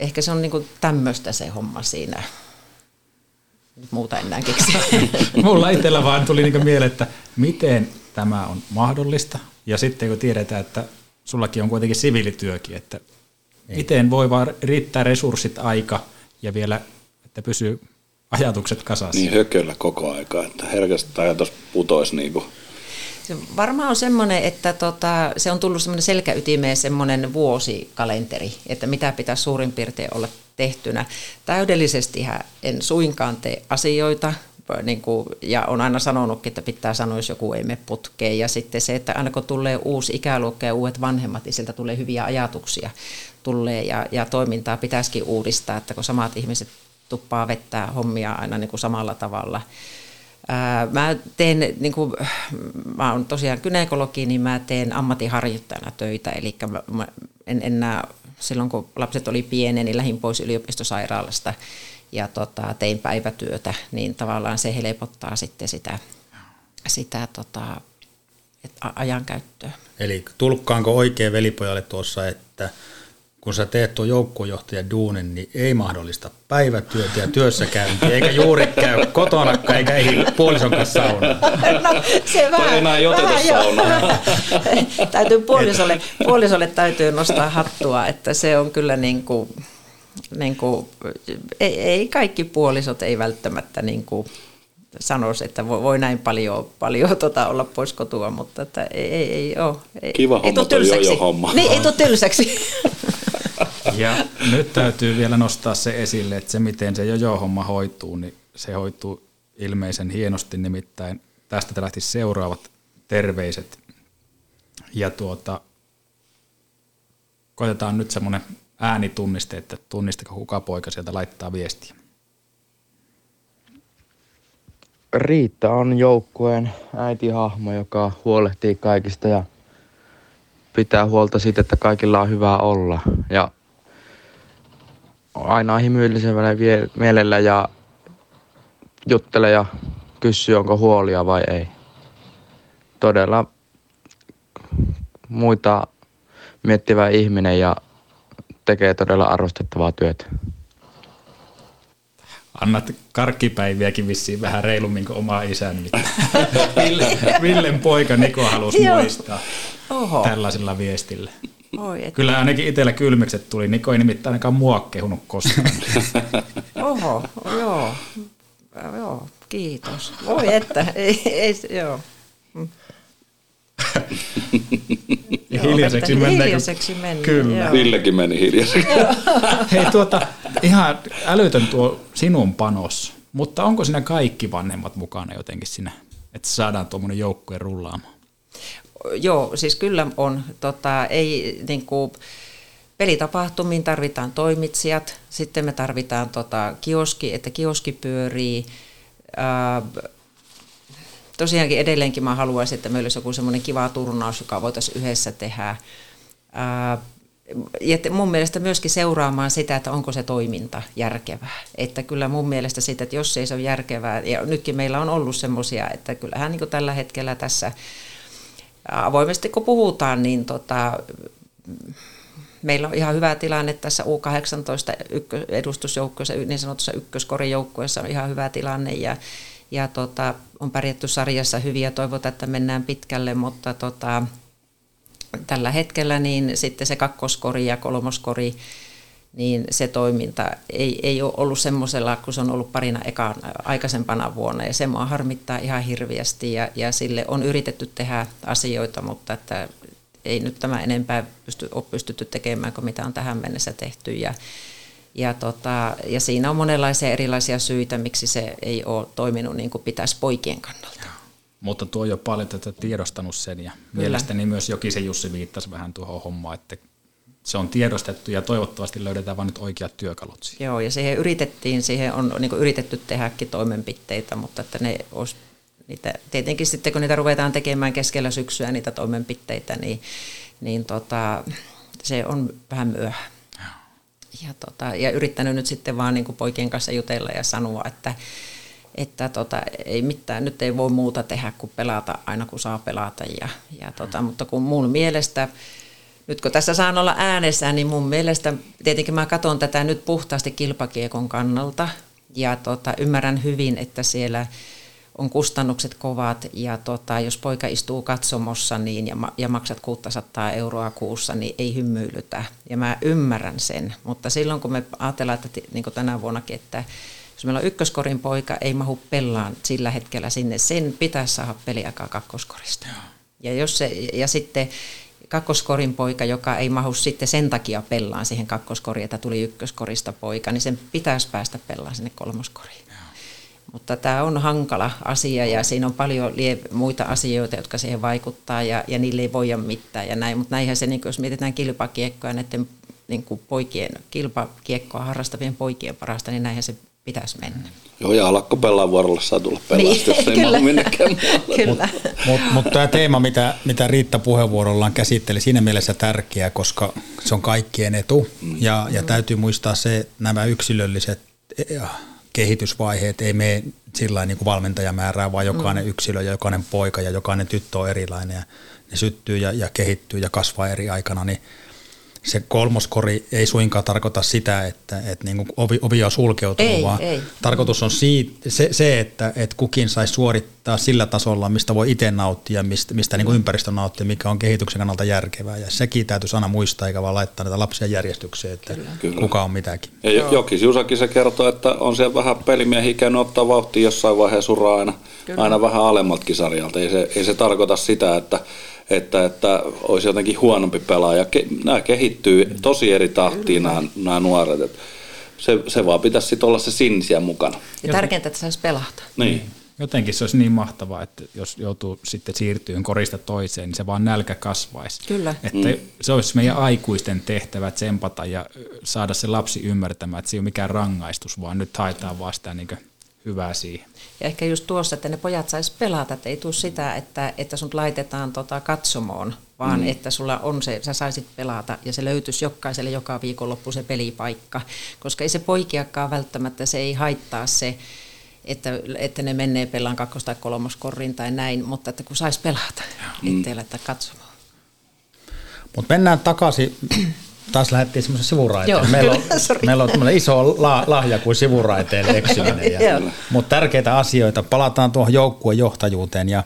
ehkä se on niinku tämmöistä se homma siinä. Muuta enää keksi. Mulla itsellä vaan tuli niinku mieleen, että miten tämä on mahdollista. Ja sitten kun tiedetään, että sullakin on kuitenkin siviilityökin, että niin. miten voi vaan riittää resurssit, aika ja vielä, että pysyy ajatukset kasassa. Niin hököllä koko aika, että herkästi ajatus putoisi niin kuin se varmaan on semmoinen, että tota, se on tullut semmoinen selkäytimeen semmoinen vuosikalenteri, että mitä pitää suurin piirtein olla tehtynä. Täydellisesti en suinkaan tee asioita, niin kuin, ja on aina sanonutkin, että pitää sanoa, jos joku ei mene putkeen. Ja sitten se, että aina kun tulee uusi ikäluokka ja uudet vanhemmat, niin sieltä tulee hyviä ajatuksia tulee ja, ja toimintaa pitäisikin uudistaa, että kun samat ihmiset tuppaa vettää hommia aina niin kuin samalla tavalla – Mä teen, niin kuin, mä oon tosiaan kynekologi, niin mä teen ammattiharjoittajana töitä, eli mä, en enää, silloin kun lapset oli pieniä, niin lähdin pois yliopistosairaalasta ja tota, tein päivätyötä, niin tavallaan se helpottaa sitten sitä, sitä tota, ajankäyttöä. Eli tulkkaanko oikein velipojalle tuossa, että kun sä teet tuon joukkuejohtajan duunin, niin ei mahdollista päivätyötä ja työssäkäyntiä, eikä juuri käy kotona, eikä ehdi puolison kanssa saunaan. No se vähän, enää ei oteta vähän täytyy puolisolle, puolisolle täytyy nostaa hattua, että se on kyllä niin kuin, niin kuin, ei, ei kaikki puolisot ei välttämättä niin kuin sanoisi, että voi, voi näin paljon, paljon tota, olla pois kotua, mutta että ei, ei, ei ole. Ei, Kiva ei homma toi jo homma. Niin, ei tule tylsäksi. Ja nyt täytyy vielä nostaa se esille, että se miten se jojo-homma hoituu, niin se hoituu ilmeisen hienosti, nimittäin tästä lähti seuraavat terveiset. Ja tuota, koitetaan nyt semmoinen äänitunniste, että tunnistako kuka poika sieltä laittaa viestiä. Riitta on joukkueen äitihahmo, joka huolehtii kaikista ja pitää huolta siitä, että kaikilla on hyvä olla. Ja aina hymyilevällä mielellä ja juttelee ja kysyy, onko huolia vai ei. Todella muita miettivä ihminen ja tekee todella arvostettavaa työtä. Annat karkkipäiviäkin vissiin vähän reilummin kuin oma isän. Ville, Villen poika Niko halusi muistaa Oho. tällaisella viestillä. Oi, et... Kyllä ainakin itsellä kylmikset tuli. Niko ei nimittäin ainakaan mua kehunut koskaan. Oho, joo. Joo, kiitos. Voi että, ei, ei, joo. hiljaiseksi mennään. Hiljaiseksi meni. Kyllä. Joo. Villekin meni hiljaiseksi. Hei tuota, ihan älytön tuo sinun panos, mutta onko siinä kaikki vanhemmat mukana jotenkin siinä, että saadaan tuommoinen joukkue rullaamaan? Joo, siis kyllä on. Tota, ei, niin kuin, pelitapahtumiin tarvitaan toimitsijat, sitten me tarvitaan tota, kioski, että kioski pyörii. Ää, tosiaankin edelleenkin mä haluaisin, että meillä olisi joku semmoinen kiva turnaus, joka voitaisiin yhdessä tehdä. Ää, ja mun mielestä myöskin seuraamaan sitä, että onko se toiminta järkevää. Että kyllä mun mielestä sitä, että jos ei se ole järkevää, ja nytkin meillä on ollut semmoisia, että kyllähän niin tällä hetkellä tässä avoimesti kun puhutaan, niin tota, meillä on ihan hyvä tilanne tässä U18 edustusjoukkueessa, niin sanotussa ykköskorijoukkueessa on ihan hyvä tilanne ja, ja tota, on pärjätty sarjassa hyvin ja toivotaan, että mennään pitkälle, mutta tota, tällä hetkellä niin sitten se kakkoskori ja kolmoskori, niin se toiminta ei, ei ole ollut semmoisella, kun se on ollut parina ekaan, aikaisempana vuonna. Ja se mua harmittaa ihan hirviästi ja, ja sille on yritetty tehdä asioita, mutta että ei nyt tämä enempää pysty, ole pystytty tekemään kuin mitä on tähän mennessä tehty. Ja, ja, tota, ja siinä on monenlaisia erilaisia syitä, miksi se ei ole toiminut niin kuin pitäisi poikien kannalta. Mutta tuo jo paljon tätä tiedostanut sen ja Kyllä. mielestäni myös Jokisen Jussi viittasi vähän tuohon hommaan, että se on tiedostettu ja toivottavasti löydetään vain nyt oikeat työkalut siihen. Joo, ja siihen yritettiin, siihen on niin yritetty tehdäkin toimenpiteitä, mutta että ne olisi niitä, tietenkin sitten kun niitä ruvetaan tekemään keskellä syksyä niitä toimenpiteitä, niin, niin tota, se on vähän myöhä. Ja, tota, ja yrittänyt nyt sitten vaan niin poikien kanssa jutella ja sanoa, että, että tota, ei mitään, nyt ei voi muuta tehdä kuin pelata aina kun saa pelata. Ja, ja tota, mutta kun mun mielestä, nyt kun tässä saan olla äänessä, niin mun mielestä tietenkin mä katson tätä nyt puhtaasti kilpakiekon kannalta ja tota, ymmärrän hyvin, että siellä on kustannukset kovat ja tota, jos poika istuu katsomossa niin, ja, ja maksat 600 euroa kuussa, niin ei hymyilytä. Ja mä ymmärrän sen, mutta silloin kun me ajatellaan, että niin kuin tänä vuonnakin, että jos meillä on ykköskorin poika, ei mahu pellaan sillä hetkellä sinne, sen pitäisi saada peliaikaa kakkoskorista. Ja, jos se, ja sitten kakkoskorin poika, joka ei mahu sitten sen takia pellaan siihen kakkoskoriin, että tuli ykköskorista poika, niin sen pitäisi päästä pellaan sinne kolmoskoriin. Mutta tämä on hankala asia ja siinä on paljon muita asioita, jotka siihen vaikuttaa ja, ja niille ei voida mitään ja näin. Mutta näinhän se, niin jos mietitään kilpakiekkoa näiden niin kuin poikien, kilpakiekkoa harrastavien poikien parasta, niin näinhän se pitäisi mennä. Joo, ja alakko pelaa vuorolla saa tulla pelaa, niin, jos ei kyllä. minnekään Mutta mut, mut tämä teema, mitä, mitä Riitta puheenvuorollaan käsitteli, siinä mielessä tärkeä, koska se on kaikkien etu. Mm. Ja, ja täytyy muistaa se, että nämä yksilölliset kehitysvaiheet ei mene sillä niin kuin valmentajamäärää, vaan jokainen mm. yksilö ja jokainen poika ja jokainen tyttö on erilainen ja ne syttyy ja, ja kehittyy ja kasvaa eri aikana, niin se kolmoskori ei suinkaan tarkoita sitä, että, että niin kuin ovi, ovi on sulkeutunut, ei, vaan ei. tarkoitus on siitä, se, se, että, että kukin saisi suorittaa sillä tasolla, mistä voi itse nauttia, mistä, mistä niin kuin ympäristö nauttii, mikä on kehityksen kannalta järkevää. Ja sekin täytyisi aina muistaa, eikä vaan laittaa näitä lapsia järjestykseen, että Kyllä. kuka on mitäkin. Ja Jokis Jusakin se kertoo, että on siellä vähän pelimiehiä käynyt ottaa vauhtia jossain vaiheessa uraa aina, aina vähän alemmaltakin sarjalta. Ei se, ei se tarkoita sitä, että että, että olisi jotenkin huonompi pelaaja. Ke, nämä kehittyy tosi eri tahtiin nämä, nämä nuoret. Että se, se vaan pitäisi sitten olla se sinisiä mukana. Ja tärkeintä, että saisi pelata. Niin. Jotenkin se olisi niin mahtavaa, että jos joutuu sitten siirtyyn korista toiseen, niin se vaan nälkä kasvaisi. Kyllä. Että mm. se olisi meidän aikuisten tehtävä tsempata ja saada se lapsi ymmärtämään, että se ei ole mikään rangaistus, vaan nyt haetaan vaan sitä niin hyvää siihen. Ja ehkä just tuossa, että ne pojat sais pelata, että ei tule sitä, että, että sun laitetaan tota katsomoon, vaan mm. että sulla on se, sä saisit pelata ja se löytyisi jokaiselle joka viikonloppu se pelipaikka. Koska ei se poikiakaan välttämättä, se ei haittaa se, että, että ne menee pelaan kakkos- tai kolmoskorriin tai näin, mutta että kun saisi pelata, mm. ettei laittaa katsomaan. Mutta mennään takaisin taas lähdettiin semmoisen sivuraiteen. Meillä on, meillä on iso la, lahja kuin sivuraiteen eksyminen. Ja, mutta tärkeitä asioita. Palataan tuohon joukkueen johtajuuteen ja,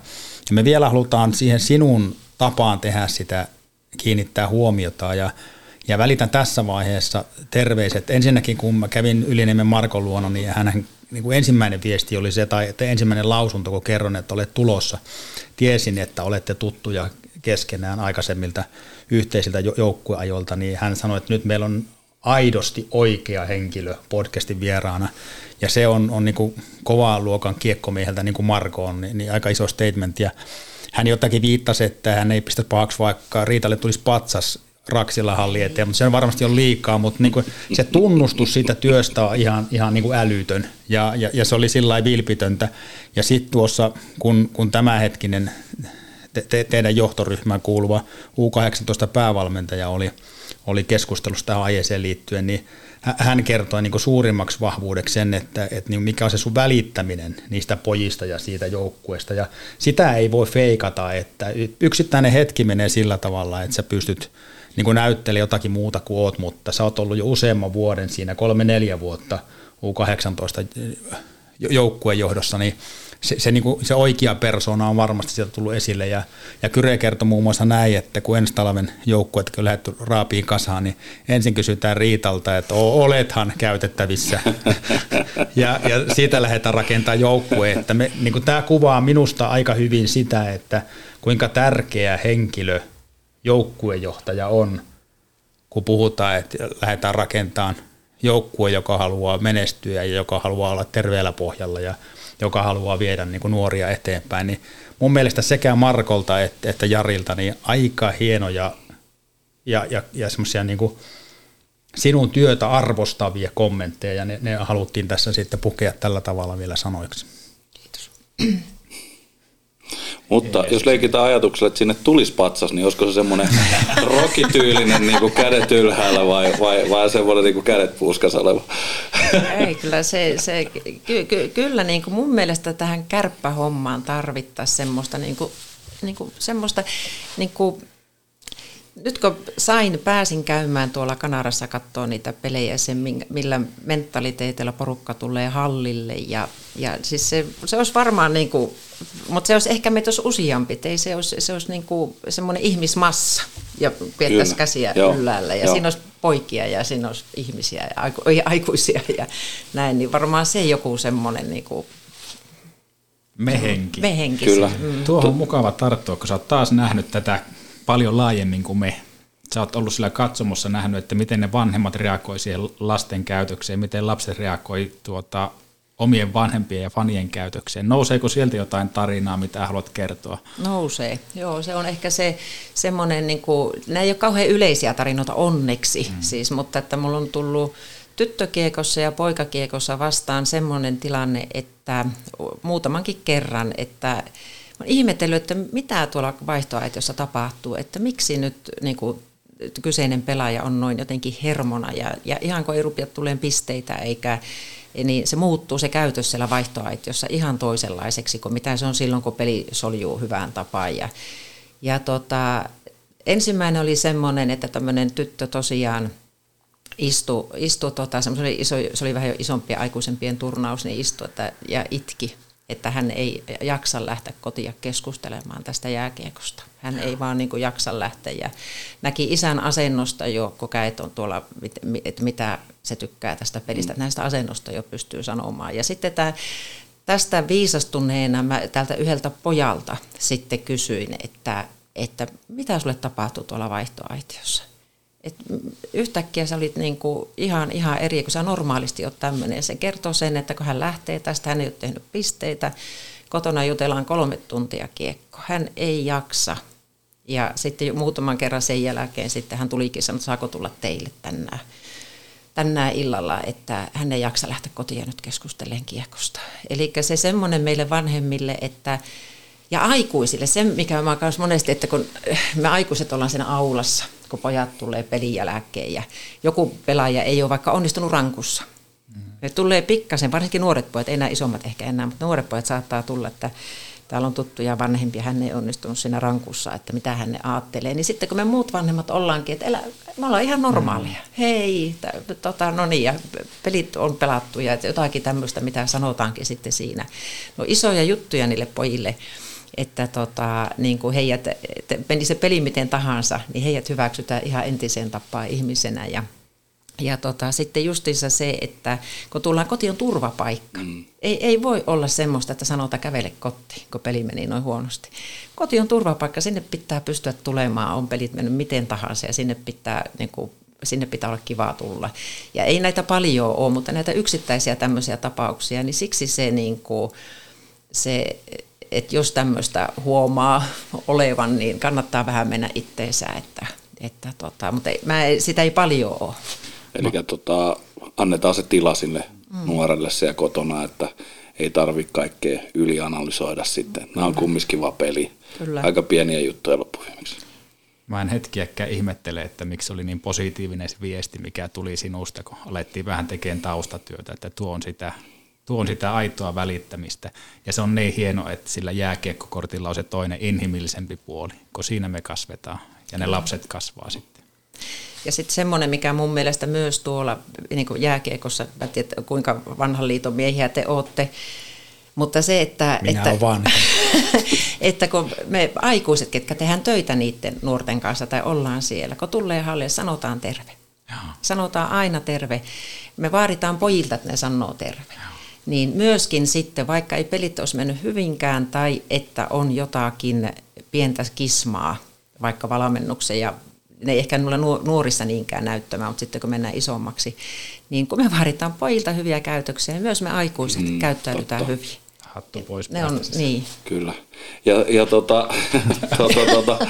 ja me vielä halutaan siihen sinun tapaan tehdä sitä, kiinnittää huomiota ja, ja välitän tässä vaiheessa terveiset. Ensinnäkin kun mä kävin Yliniemen Markon luona, niin hän niin kuin ensimmäinen viesti oli se, tai että ensimmäinen lausunto, kun kerron, että olet tulossa. Tiesin, että olette tuttuja keskenään aikaisemmilta yhteisiltä joukkueajoilta, niin hän sanoi, että nyt meillä on aidosti oikea henkilö podcastin vieraana. Ja se on, on niin kuin kovaa luokan kiekkomieheltä, niin kuin Marko on, niin, niin aika iso statement. Ja, hän jotakin viittasi, että hän ei pistä pahaksi, vaikka Riitalle tulisi patsas Raksilla halli eteen, mutta se on varmasti on liikaa, mutta niin kuin se tunnustus siitä työstä on ihan, ihan niin kuin älytön ja, ja, ja, se oli sillä vilpitöntä. Ja sitten tuossa, kun, kun tämänhetkinen te, te, teidän johtoryhmään kuuluva U18 päävalmentaja oli, oli keskustelussa tähän aiheeseen liittyen, niin hän kertoi niin suurimmaksi vahvuudeksi sen, että, että niin mikä on se sun välittäminen niistä pojista ja siitä joukkueesta. Ja sitä ei voi feikata, että yksittäinen hetki menee sillä tavalla, että sä pystyt niin kuin näyttele jotakin muuta kuin oot, mutta sä oot ollut jo useamman vuoden siinä, kolme-neljä vuotta U18 joukkueen johdossa, niin se, se, niin kuin, se oikea persona on varmasti sieltä tullut esille. Ja, ja Kyre kertoi muun muassa näin, että kun ensi talven joukkueet on lähdetty raapiin kasaan, niin ensin kysytään Riitalta, että olethan käytettävissä. ja, ja siitä lähdetään rakentamaan joukkue. Että me, niin kuin tämä kuvaa minusta aika hyvin sitä, että kuinka tärkeä henkilö joukkuejohtaja on, kun puhutaan, että lähdetään rakentamaan joukkue, joka haluaa menestyä ja joka haluaa olla terveellä pohjalla ja joka haluaa viedä niin kuin nuoria eteenpäin, niin mun mielestä sekä Markolta että, että Jarilta niin aika hienoja ja, ja, ja semmoisia niin sinun työtä arvostavia kommentteja, ja ne, ne haluttiin tässä sitten pukea tällä tavalla vielä sanoiksi. Kiitos. Mutta Jees. jos leikitään ajatuksella, että sinne tulisi patsas, niin olisiko se semmoinen rokityylinen niin kuin kädet ylhäällä vai, vai, vai semmoinen niin kuin kädet puuskas oleva? Ei, kyllä se, se ky, ky, kyllä niin kuin mun mielestä tähän kärppähommaan tarvittaisiin semmoista, niin kuin, niin kuin, semmoista niin kuin, nyt kun sain, pääsin käymään tuolla Kanarassa katsoa niitä pelejä, sen millä mentaliteetillä porukka tulee hallille ja, ja siis se, se olisi varmaan niin kuin, mutta se olisi ehkä meitä olisi useampi, ei se olisi, se olisi niin kuin semmoinen ihmismassa ja pidettäisiin käsiä Joo. yllällä ja Joo. siinä olisi poikia ja siinä olisi ihmisiä ja aiku, aikuisia ja näin, niin varmaan se joku semmoinen niin kuin Mehenki. Mehenki. Kyllä. Mm. Tuohon on mukava tarttua, kun sä oot taas nähnyt tätä paljon laajemmin kuin me. Sä oot ollut sillä katsomossa nähnyt, että miten ne vanhemmat reagoi siihen lasten käytökseen, miten lapset reagoi tuota, omien vanhempien ja fanien käytökseen. Nouseeko sieltä jotain tarinaa, mitä haluat kertoa? Nousee, joo. Se on ehkä se semmoinen, niin kuin, nämä ei ole kauhean yleisiä tarinoita onneksi, mm. siis, mutta että mulla on tullut tyttökiekossa ja poikakiekossa vastaan semmoinen tilanne, että muutamankin kerran, että olen ihmetellyt, että mitä tuolla vaihtoaitiossa tapahtuu, että miksi nyt niin kuin, kyseinen pelaaja on noin jotenkin hermona ja, ja ihan kun ei rupea tulemaan pisteitä eikä, niin se muuttuu se käytös siellä vaihtoaitiossa ihan toisenlaiseksi kuin mitä se on silloin, kun peli soljuu hyvään tapaan. Ja, ja tota, ensimmäinen oli semmoinen, että tämmöinen tyttö tosiaan istui, istui tota, se, oli iso, se oli vähän jo isompia aikuisempien turnaus, niin istui että, ja itki että hän ei jaksa lähteä kotia keskustelemaan tästä jääkiekosta. Hän ei vaan niin kuin jaksa lähteä ja näki isän asennosta jo, kun käet on tuolla, että mitä se tykkää tästä pelistä. Mm. Näistä asennosta jo pystyy sanomaan. Ja sitten tämä, tästä viisastuneena mä tältä yhdeltä pojalta sitten kysyin, että, että mitä sulle tapahtuu tuolla vaihtoaitiossa. Et yhtäkkiä sä olit niinku ihan, ihan eri, kun sä normaalisti oot tämmöinen. Se kertoo sen, että kun hän lähtee tästä, hän ei ole tehnyt pisteitä, kotona jutellaan kolme tuntia kiekko. Hän ei jaksa. Ja sitten muutaman kerran sen jälkeen sitten hän tulikin sanoa, että saako tulla teille tänään, tänään illalla, että hän ei jaksa lähteä kotiin nyt keskustelemaan kiekosta. Eli se semmoinen meille vanhemmille, että ja aikuisille, se mikä mä kanssa monesti, että kun me aikuiset ollaan siinä aulassa, kun pojat tulee pelin jälkeen ja joku pelaaja ei ole vaikka onnistunut rankussa. Mm. Ne tulee pikkasen, varsinkin nuoret pojat, ei enää isommat ehkä enää, mutta nuoret pojat saattaa tulla, että täällä on tuttuja vanhempia, hän ei onnistunut siinä rankussa, että mitä hän ne ajattelee. Niin sitten kun me muut vanhemmat ollaankin, että elä, me ollaan ihan normaalia. Mm. Hei, t- tota, no niin, ja pelit on pelattu ja jotakin tämmöistä, mitä sanotaankin sitten siinä. No isoja juttuja niille pojille että tota, niin kuin heidät, meni se peli miten tahansa, niin heidät hyväksytään ihan entiseen tapaan ihmisenä ja ja tota, sitten justiinsa se, että kun tullaan koti on turvapaikka. Mm. Ei, ei voi olla semmoista, että sanotaan kävele kotiin, kun peli meni noin huonosti. Koti on turvapaikka, sinne pitää pystyä tulemaan, on pelit mennyt miten tahansa ja sinne pitää, niin kuin, sinne pitää olla kiva tulla. Ja ei näitä paljon ole, mutta näitä yksittäisiä tämmöisiä tapauksia, niin siksi se, niin kuin, se et jos tämmöistä huomaa olevan, niin kannattaa vähän mennä itteensä, että, että tota, mutta ei, mä, ei- sitä ei paljon ole. Eli tota, annetaan se tila sille mm. nuorelle siellä kotona, että ei tarvi kaikkea ylianalysoida sitten. Nämä on kumminkin vaan peli. Kyllä. Aika pieniä juttuja loppuviimeksi. Mä en hetkiäkään ihmettele, että miksi oli niin positiivinen se viesti, mikä tuli sinusta, kun alettiin vähän tekemään taustatyötä, että tuo on sitä, tuo on sitä aitoa välittämistä. Ja se on niin hieno, että sillä jääkiekkokortilla on se toinen inhimillisempi puoli, kun siinä me kasvetaan ja ne lapset kasvaa sitten. Ja sitten semmoinen, mikä mun mielestä myös tuolla niin kuin jääkiekossa, mä en tiedä kuinka vanhan liiton miehiä te olette, mutta se, että, Minä että, olen vanha. että kun me aikuiset, ketkä tehdään töitä niiden nuorten kanssa tai ollaan siellä, kun tulee hallille, sanotaan terve. Sanotaan aina terve. Me vaaditaan pojilta, että ne sanoo terve. Niin myöskin sitten, vaikka ei pelit olisi mennyt hyvinkään tai että on jotakin pientä kismaa, vaikka valmennuksen ja ne ei ehkä nuor- nuorissa niinkään näyttämään, mutta sitten kun mennään isommaksi, niin kun me vaaditaan pojilta hyviä käytöksiä, niin myös me aikuiset mm, käyttäydytään totta. hyvin. Hattu pois Ne on, niin. Kyllä. Ja, ja tota, tota, tota,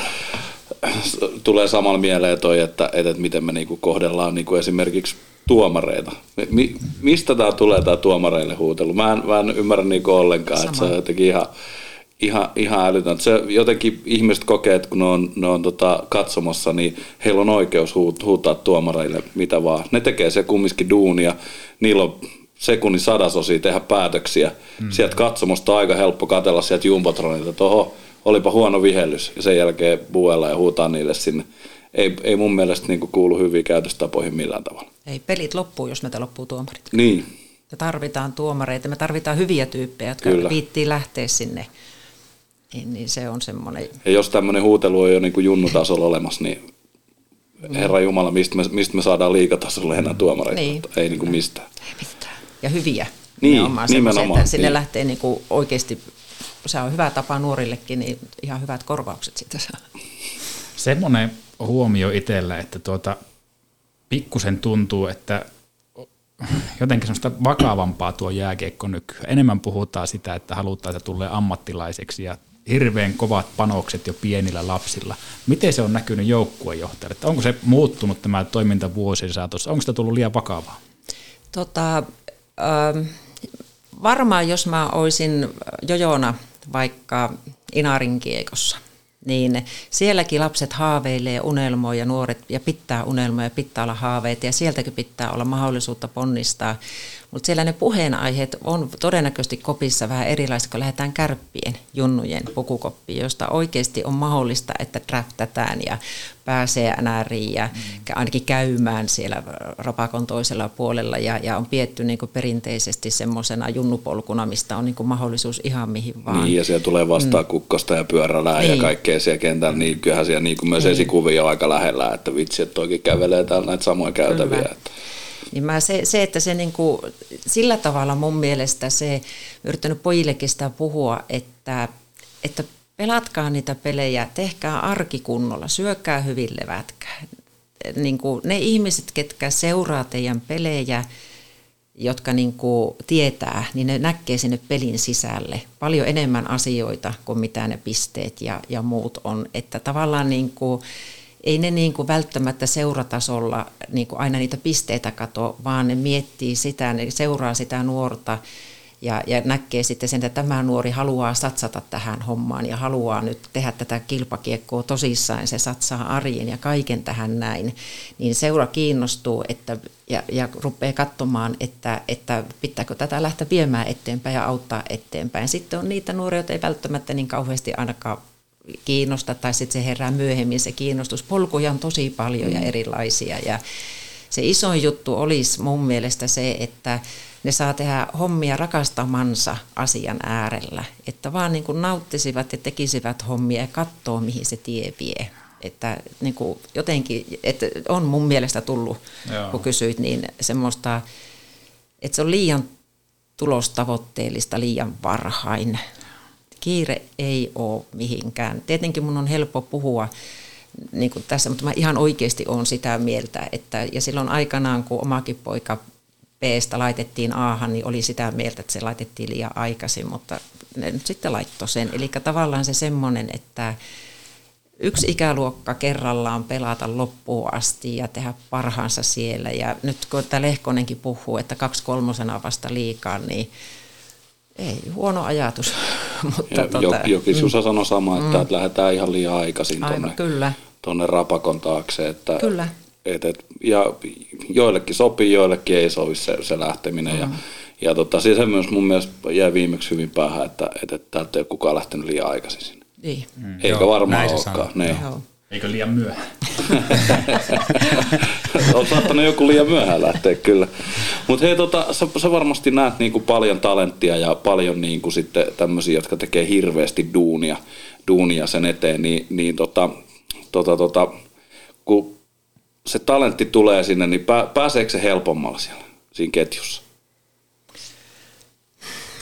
tulee samalla mieleen toi, että, että, miten me niinku kohdellaan niinku esimerkiksi tuomareita. Mi, mistä tämä tulee tämä tuomareille huutelu? Mä en, mä en ymmärrä niinku ollenkaan, että se on jotenkin ihan, ihan, ihan älytön. Se jotenkin ihmiset kokee, että kun ne on, ne on tota katsomassa, niin heillä on oikeus huut, huutaa tuomareille mitä vaan. Ne tekee se kumminkin duunia. Niillä on sekunnin sadasosia tehdä päätöksiä. Mm. Sieltä katsomosta on aika helppo katella sieltä Jumbotronilta, että oho, olipa huono vihellys. Ja sen jälkeen buella ja huutaa niille sinne. Ei, ei mun mielestä niinku kuulu hyviä käytöstapoihin millään tavalla. Ei pelit loppuu, jos meiltä loppuu tuomarit. Niin, Me tarvitaan tuomareita, me tarvitaan hyviä tyyppejä, jotka Kyllä. viittii lähteä sinne. Niin, niin se on semmoinen, ja jos tämmöinen huutelu on jo niinku junnutasolla olemassa, niin Herra Jumala, mistä me, mistä me saadaan liikatasolle enää tuomareita? Niin. Ei niinku mistään. ja hyviä. Niin, Nimenomaan Että sinne niin. lähtee niinku oikeasti, se on hyvä tapa nuorillekin, niin ihan hyvät korvaukset siitä saa. Semmoinen huomio itsellä, että tuota, pikkusen tuntuu, että jotenkin semmoista vakavampaa tuo jääkiekko nykyään. Enemmän puhutaan sitä, että halutaan, että tulee ammattilaiseksi ja hirveän kovat panokset jo pienillä lapsilla. Miten se on näkynyt joukkuejohtajalle? Että Onko se muuttunut tämä toiminta vuosien saatossa? Onko sitä tullut liian vakavaa? Tota, ähm, varmaan jos mä olisin jojona vaikka Inarin kiekossa, niin sielläkin lapset haaveilee, unelmoi ja nuoret ja pitää unelmoja, pitää olla haaveita ja sieltäkin pitää olla mahdollisuutta ponnistaa. Mutta siellä ne puheenaiheet on todennäköisesti kopissa vähän erilaiset, kun lähdetään kärppien, junnujen pukukoppiin, josta oikeasti on mahdollista, että draftataan ja pääsee NRiin ja ainakin käymään siellä rapakon toisella puolella ja, ja on pietty niin perinteisesti semmoisena junnupolkuna, mistä on niin mahdollisuus ihan mihin vaan. Niin, ja siellä tulee vastaan mm. kukkosta ja pyörälää niin. ja kaikkea siellä kentällä, niin kyllähän siellä niin kuin myös Niin. esikuvia aika lähellä, että vitsi, että toikin kävelee täällä näitä samoja käytäviä. Kyllä. Että. Niin mä se, se, että se niinku, sillä tavalla mun mielestä se, yrittänyt pojillekin sitä puhua, että, että pelatkaa niitä pelejä, tehkää arkikunnolla, syökää hyvin, levätkää. Niin kuin ne ihmiset, ketkä seuraa teidän pelejä, jotka niin kuin tietää, niin ne näkee sinne pelin sisälle paljon enemmän asioita kuin mitä ne pisteet ja, ja muut on. Että tavallaan niin kuin, ei ne niin kuin välttämättä seuratasolla niin kuin aina niitä pisteitä kato, vaan ne miettii sitä, ne seuraa sitä nuorta ja, ja näkee sitten sen, että tämä nuori haluaa satsata tähän hommaan ja haluaa nyt tehdä tätä kilpakiekkoa tosissaan, se satsaa arjen ja kaiken tähän näin, niin seura kiinnostuu että, ja, ja rupeaa katsomaan, että, että pitääkö tätä lähteä viemään eteenpäin ja auttaa eteenpäin. Sitten on niitä nuoria, joita ei välttämättä niin kauheasti ainakaan kiinnosta tai sitten se herää myöhemmin se kiinnostus. Polkuja on tosi paljon ja erilaisia ja se isoin juttu olisi mun mielestä se, että ne saa tehdä hommia rakastamansa asian äärellä. Että vaan niin kuin nauttisivat ja tekisivät hommia ja katsoo, mihin se tie vie. Että niin kuin jotenkin, että on mun mielestä tullut, Joo. kun kysyit, niin semmoista, että se on liian tulostavoitteellista, liian varhain. Kiire ei ole mihinkään. Tietenkin mun on helppo puhua niin kuin tässä, mutta mä ihan oikeasti olen sitä mieltä, että ja silloin aikanaan, kun omakin poika Bstä laitettiin Ahan, niin oli sitä mieltä, että se laitettiin liian aikaisin, mutta ne nyt sitten laittoi sen. Eli tavallaan se semmoinen, että yksi ikäluokka kerrallaan pelata loppuun asti ja tehdä parhaansa siellä. Ja nyt kun tämä Lehkonenkin puhuu, että kaksi kolmosena vasta liikaa, niin ei huono ajatus. Mutta Ja tota, Joki Susa mm. sanoi sama, että, Mm. että lähdetään ihan liian aikaisin Aivan, tuonne, kyllä. tuonne rapakon taakse. Että, Kyllä. Et, et, ja joillekin sopii, joillekin ei sovi se, se lähteminen. Ja, ja tota, siis se myös mun mielestä jäi viimeksi hyvin päähän, että, että, että täältä ei ole kukaan lähtenyt liian aikaisin sinne. Niin. Eikä Joo, varmaan olekaan. Niin. Joo. Eikö liian myöhään? on saattanut joku liian myöhään lähteä kyllä. Mutta hei, tota, sä, sä, varmasti näet niinku paljon talenttia ja paljon niinku sitten tämmöisiä, jotka tekee hirveästi duunia, duunia sen eteen, niin, niin tota, tota, tota, kun se talentti tulee sinne, niin pää, pääseekö se helpommalla siellä siinä ketjussa?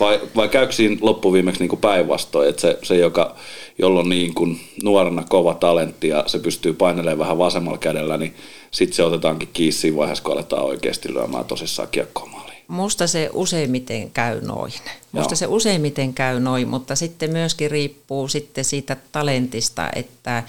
Vai, vai käykö siinä loppuviimeksi niin päinvastoin, että se, se joka, jolla on niin kuin nuorena kova talentti ja se pystyy painelemaan vähän vasemmalla kädellä, niin sitten se otetaankin kiinni siinä vaiheessa, kun aletaan oikeasti lyömään tosissaan kiekkoa maaliin. Musta se useimmiten käy noin. Musta Joo. se useimmiten käy noin, mutta sitten myöskin riippuu sitten siitä talentista, että,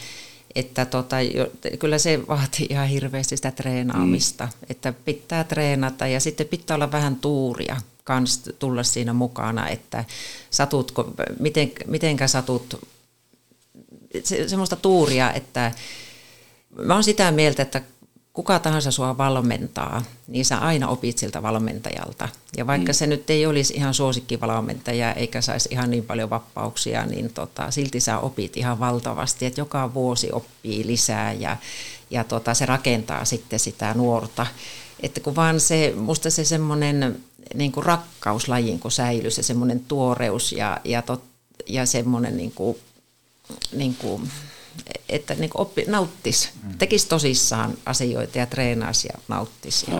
että tota, jo, kyllä se vaatii ihan hirveästi sitä treenaamista, mm. että pitää treenata ja sitten pitää olla vähän tuuria kans tulla siinä mukana, että satutko, miten, mitenkä satut, se, semmoista tuuria, että mä oon sitä mieltä, että kuka tahansa sua valmentaa, niin sä aina opit siltä valmentajalta. Ja vaikka Mm. se nyt ei olisi ihan suosikkivalmentaja eikä saisi ihan niin paljon vapauksia, niin tota, silti sä opit ihan valtavasti, että joka vuosi oppii lisää ja, ja tota, se rakentaa sitten sitä nuorta. Että kun vaan se, musta se semmoinen niin kuin kun säilyy se semmoinen tuoreus ja, ja, tot, ja semmoinen niin kuin, niin kuin, että niin oppi, nauttisi, Mm. tekisi tosissaan asioita ja treenaisi ja nauttisi. Joo.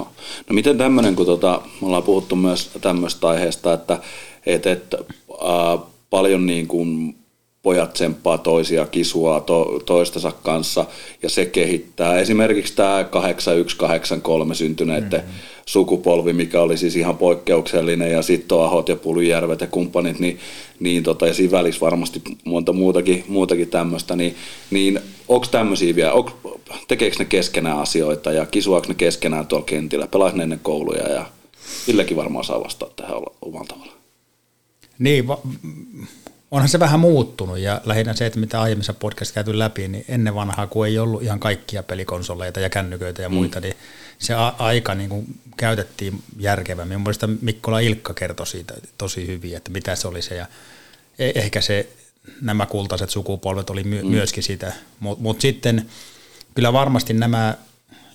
No miten tämmöinen, kun tota, me ollaan puhuttu myös tämmöistä aiheesta, että et, et, ää, paljon niin kuin pojat tsemppaa toisia, kisua to, toistensa kanssa ja se kehittää. Esimerkiksi tämä 8183 syntyneiden mm. sukupolvi, mikä oli siis ihan poikkeuksellinen ja sitten on Ahot ja Pulyjärvet ja kumppanit, niin, niin tota, ja siinä välissä varmasti monta muutakin, muutakin tämmöistä, niin, niin onko tämmöisiä vielä, onks, tekeekö ne keskenään asioita ja kisuaako ne keskenään tuolla kentillä, pelaako ne ennen kouluja ja Villekin varmaan saa vastata tähän omalla tavalla. Niin, va- onhan se vähän muuttunut ja lähinnä se, että mitä aiemmissa podcast käyty läpi, niin ennen vanhaa, kun ei ollut ihan kaikkia pelikonsoleita ja kännyköitä ja muita, mm. niin se a- aika niin kuin käytettiin järkevämmin. Mun mielestä Mikkola Ilkka kertoi siitä tosi hyvin, että mitä se oli se ja e- ehkä se nämä kultaiset sukupolvet oli my- Mm. myöskin sitä, mutta mut sitten kyllä varmasti nämä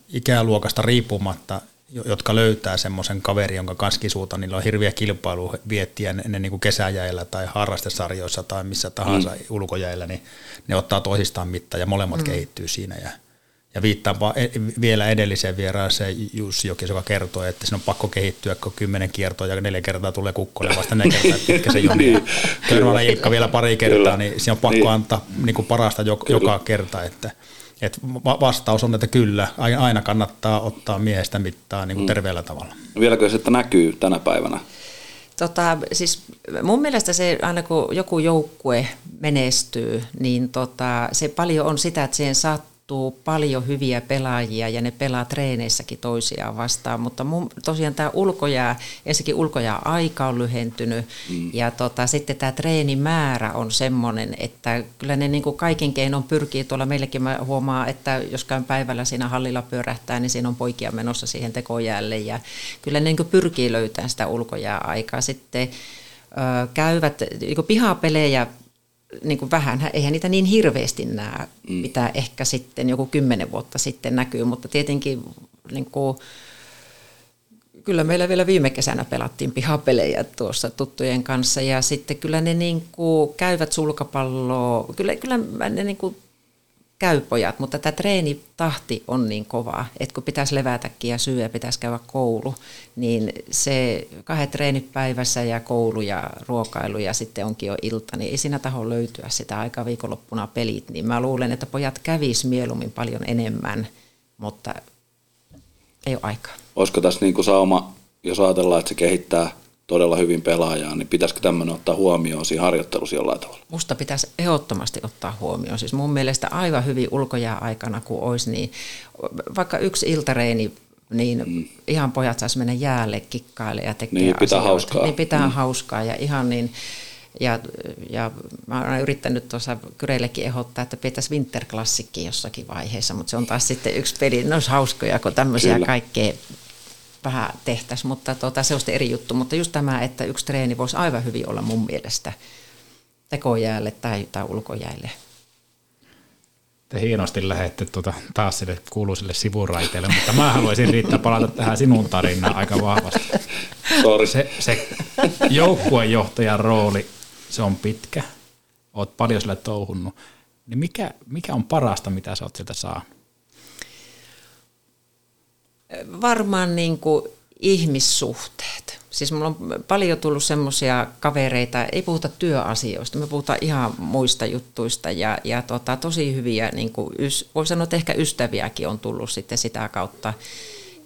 ikäluokasta riippumatta, jotka löytää semmoisen kaveri, jonka kanssa kisuuta, niillä on hirviä kilpailu viettiä ennen niin kuin kesäjäillä tai harrastesarjoissa tai missä tahansa mm. ulkojäillä, niin ne ottaa toisistaan mittaa ja molemmat Mm. kehittyy siinä. Ja, ja viittaan va- e- vielä edelliseen vieraaseen Jussi Jokis, joka kertoi, että siinä on pakko kehittyä, kun kymmenen kiertoa ja neljä kertaa tulee kukkoille vasta neljä kertaa, pitkä se joni. Niin, Törmällä Ilkka vielä pari kertaa, Kyllä. niin siinä on pakko Niin. antaa niin kuin parasta joka, joka kerta, että et va- vastaus on, että kyllä, aina kannattaa ottaa miehestä mittaa niin kuin Mm. terveellä tavalla. Vieläkö se että näkyy tänä päivänä? Tota, siis mun mielestä se, aina kun joku joukkue menestyy, niin tota, se paljon on sitä, että siihen sattuu paljon hyviä pelaajia ja ne pelaa treeneissäkin toisiaan vastaan, mutta mun, tosiaan tämä ulkojää, ensinnäkin ulkojää aika on lyhentynyt mm. ja tota, sitten tämä treenimäärä on semmoinen, että kyllä ne niin kuin kaiken keinon pyrkii tuolla meillekin mä huomaan, että jos käyn päivällä siinä hallilla pyörähtää, niin siinä on poikia menossa siihen tekojäälle ja kyllä ne niin kuin pyrkii löytämään sitä ulkojää aikaa. Sitten ö, käyvät niin pihapelejä niin kuin vähän, eihän niitä niin hirveästi näe, mm. mitä ehkä sitten joku kymmenen vuotta sitten näkyy, mutta tietenkin niin kuin, kyllä meillä vielä viime kesänä pelattiin pihapelejä tuossa tuttujen kanssa ja sitten kyllä ne niin kuin käyvät sulkapalloa, kyllä, kyllä ne niin kuin käy pojat, mutta tämä treenitahti on niin kova, että kun pitäisi levätäkin ja syödä ja pitäisi käydä koulu, niin se kahdet treenit päivässä ja koulu ja ruokailu ja sitten onkin jo ilta, niin ei siinä taho löytyä sitä aikaa viikonloppuna pelit, niin mä luulen, että pojat kävis mieluummin paljon enemmän, mutta ei ole aikaa. Olisiko tässä niin kuin sauma jos ajatellaan, että se kehittää todella hyvin pelaajaa, niin pitäisikö tämmöinen ottaa huomioon siinä harjoittelussa jollain tavalla? Musta pitäisi ehdottomasti ottaa huomioon. Siis mun mielestä aivan hyvin ulkojää aikana, kun olisi, niin vaikka yksi iltareeni, niin mm. ihan pojat saisi mennä jäälle kikkaille ja tekee Niin, pitää asioita. hauskaa. Niin pitää Mm. hauskaa ja ihan niin, ja, ja mä olen yrittänyt tuossa Kyreillekin ehdottaa, että pitäisi Winterklassikki jossakin vaiheessa, mutta se on taas sitten yksi peli. Ne olisi hauskoja, kun tämmöisiä Kyllä. kaikkea vähän tehtäisiin, mutta tota, se on sitten eri juttu. Mutta just tämä, että yksi treeni voisi aivan hyvin olla mun mielestä tekojäälle tai, tai ulkojäälle. Te hienosti lähette tuota, taas sille kuuluisille sivuraiteille, mutta mä haluaisin riittää palata tähän sinun tarinaan aika vahvasti. Sorry. Se, se joukkuejohtajan rooli, se on pitkä. Oot paljon sillä touhunnut. Niin mikä, mikä on parasta, mitä sä oot sieltä saanut? Varmaan niin kuin ihmissuhteet. Siis mulla on paljon tullut semmoisia kavereita, ei puhuta työasioista, me puhutaan ihan muista juttuista ja, ja tota, tosi hyviä, niin kuin, voi sanoa, että ehkä ystäviäkin on tullut sitten sitä kautta.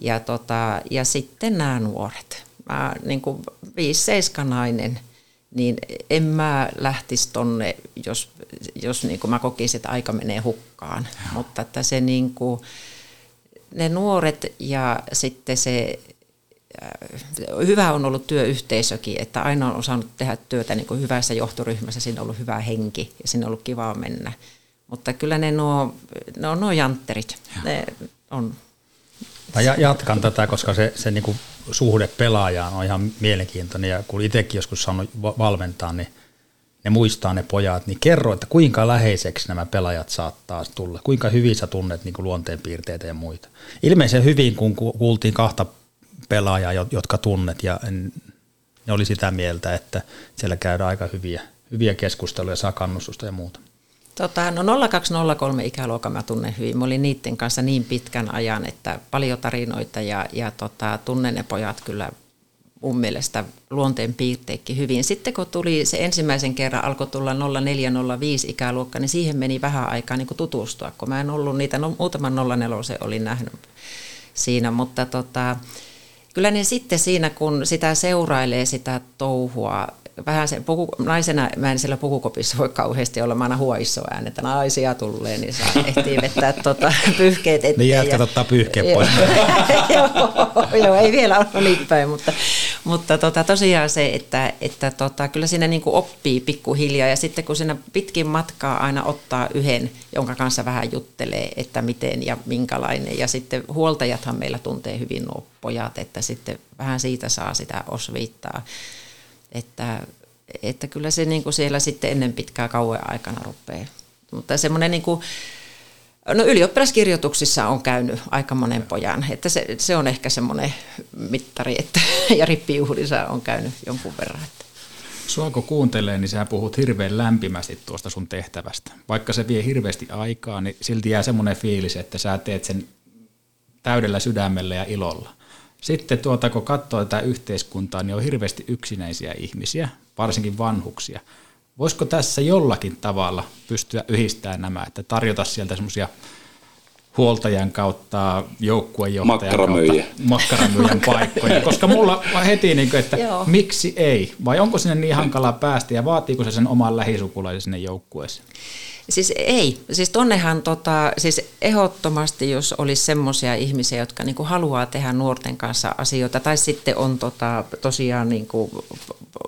Ja, tota, ja sitten nämä nuoret. Mä niin kuin 5-7 nainen, niin en mä lähtisi tonne, jos, jos niin kuin mä kokisin, että aika menee hukkaan. Mutta että se niin kuin, ne nuoret ja sitten se äh, hyvä on ollut työyhteisökin, että aina on osannut tehdä työtä niin kuin hyvässä johtoryhmässä, siinä on ollut hyvä henki ja sinne on ollut kiva mennä. Mutta kyllä ne nuo, ne on nuo jantterit, ne on Mä ja- jatkan tätä, koska se, se niinku suhde pelaajaan on ihan mielenkiintoinen ja kun itsekin joskus saanut va- valmentaa, niin ne muistaa ne pojat, niin kerro, että kuinka läheiseksi nämä pelaajat saattaa tulla, kuinka hyvin sä tunnet niin luonteenpiirteitä ja muita. Ilmeisen hyvin, kun ku- kuultiin kahta pelaajaa, jo- jotka tunnet ja ne oli sitä mieltä, että siellä käydään aika hyviä, hyviä keskusteluja, saa kannustusta ja muuta. Tota, no 0203 ikäluokan mä tunnen hyvin. Mä olin niiden kanssa niin pitkän ajan, että paljon tarinoita ja, ja tota, tunnen ne pojat kyllä mun mielestä luonteen piirteikki hyvin. Sitten kun tuli se ensimmäisen kerran, alkoi tulla 0405 ikäluokka, niin siihen meni vähän aikaa niin kuin tutustua, kun mä en ollut niitä, no, muutaman 04 olin nähnyt siinä, mutta tota, kyllä ne sitten siinä, kun sitä seurailee sitä touhua, vähän se puku, naisena mä en siellä pukukopissa voi kauheasti olla, mä aina huoissa äänet, että naisia tulee, niin saa ehtii vetää tota, pyyhkeet eteen. Niin jätkät ottaa pyyhkeet pois. joo, joo, ei vielä ole niin päin, mutta, mutta tota, tosiaan se, että, että tota, kyllä siinä niin kuin oppii pikkuhiljaa. Ja sitten kun siinä pitkin matkaa aina ottaa yhden, jonka kanssa vähän juttelee, että miten ja minkälainen. Ja sitten huoltajathan meillä tuntee hyvin nuo pojat, että sitten vähän siitä saa sitä osviittaa, että, että kyllä se niin kuin siellä sitten ennen pitkää kauan aikana rupeaa. Mutta semmoinen niin kuin, No ylioppilaskirjoituksissa on käynyt aika monen pojan, että se, se on ehkä semmoinen mittari, että ja rippijuhlissa on käynyt jonkun verran. Että. Sua kun kuuntelee, niin sä puhut hirveän lämpimästi tuosta sun tehtävästä. Vaikka se vie hirveästi aikaa, niin silti jää semmoinen fiilis, että sä teet sen täydellä sydämellä ja ilolla. Sitten tuota, kun katsoo tätä yhteiskuntaa, niin on hirveästi yksinäisiä ihmisiä, varsinkin vanhuksia. Voisiko tässä jollakin tavalla pystyä yhdistämään nämä, että tarjota sieltä semmoisia huoltajan kautta, joukkuejohtajan kautta makkaramyyjän paikkoja, koska mulla on heti, niin kuin, että Joo. miksi ei, vai onko sinne niin hankalaa päästä ja vaatiiko se sen oman lähisukulaisen sinne joukkueeseen? Siis ei, siis tonnehan tota, siis ehdottomasti, jos olisi semmoisia ihmisiä, jotka niinku haluaa tehdä nuorten kanssa asioita, tai sitten on tota, tosiaan niinku,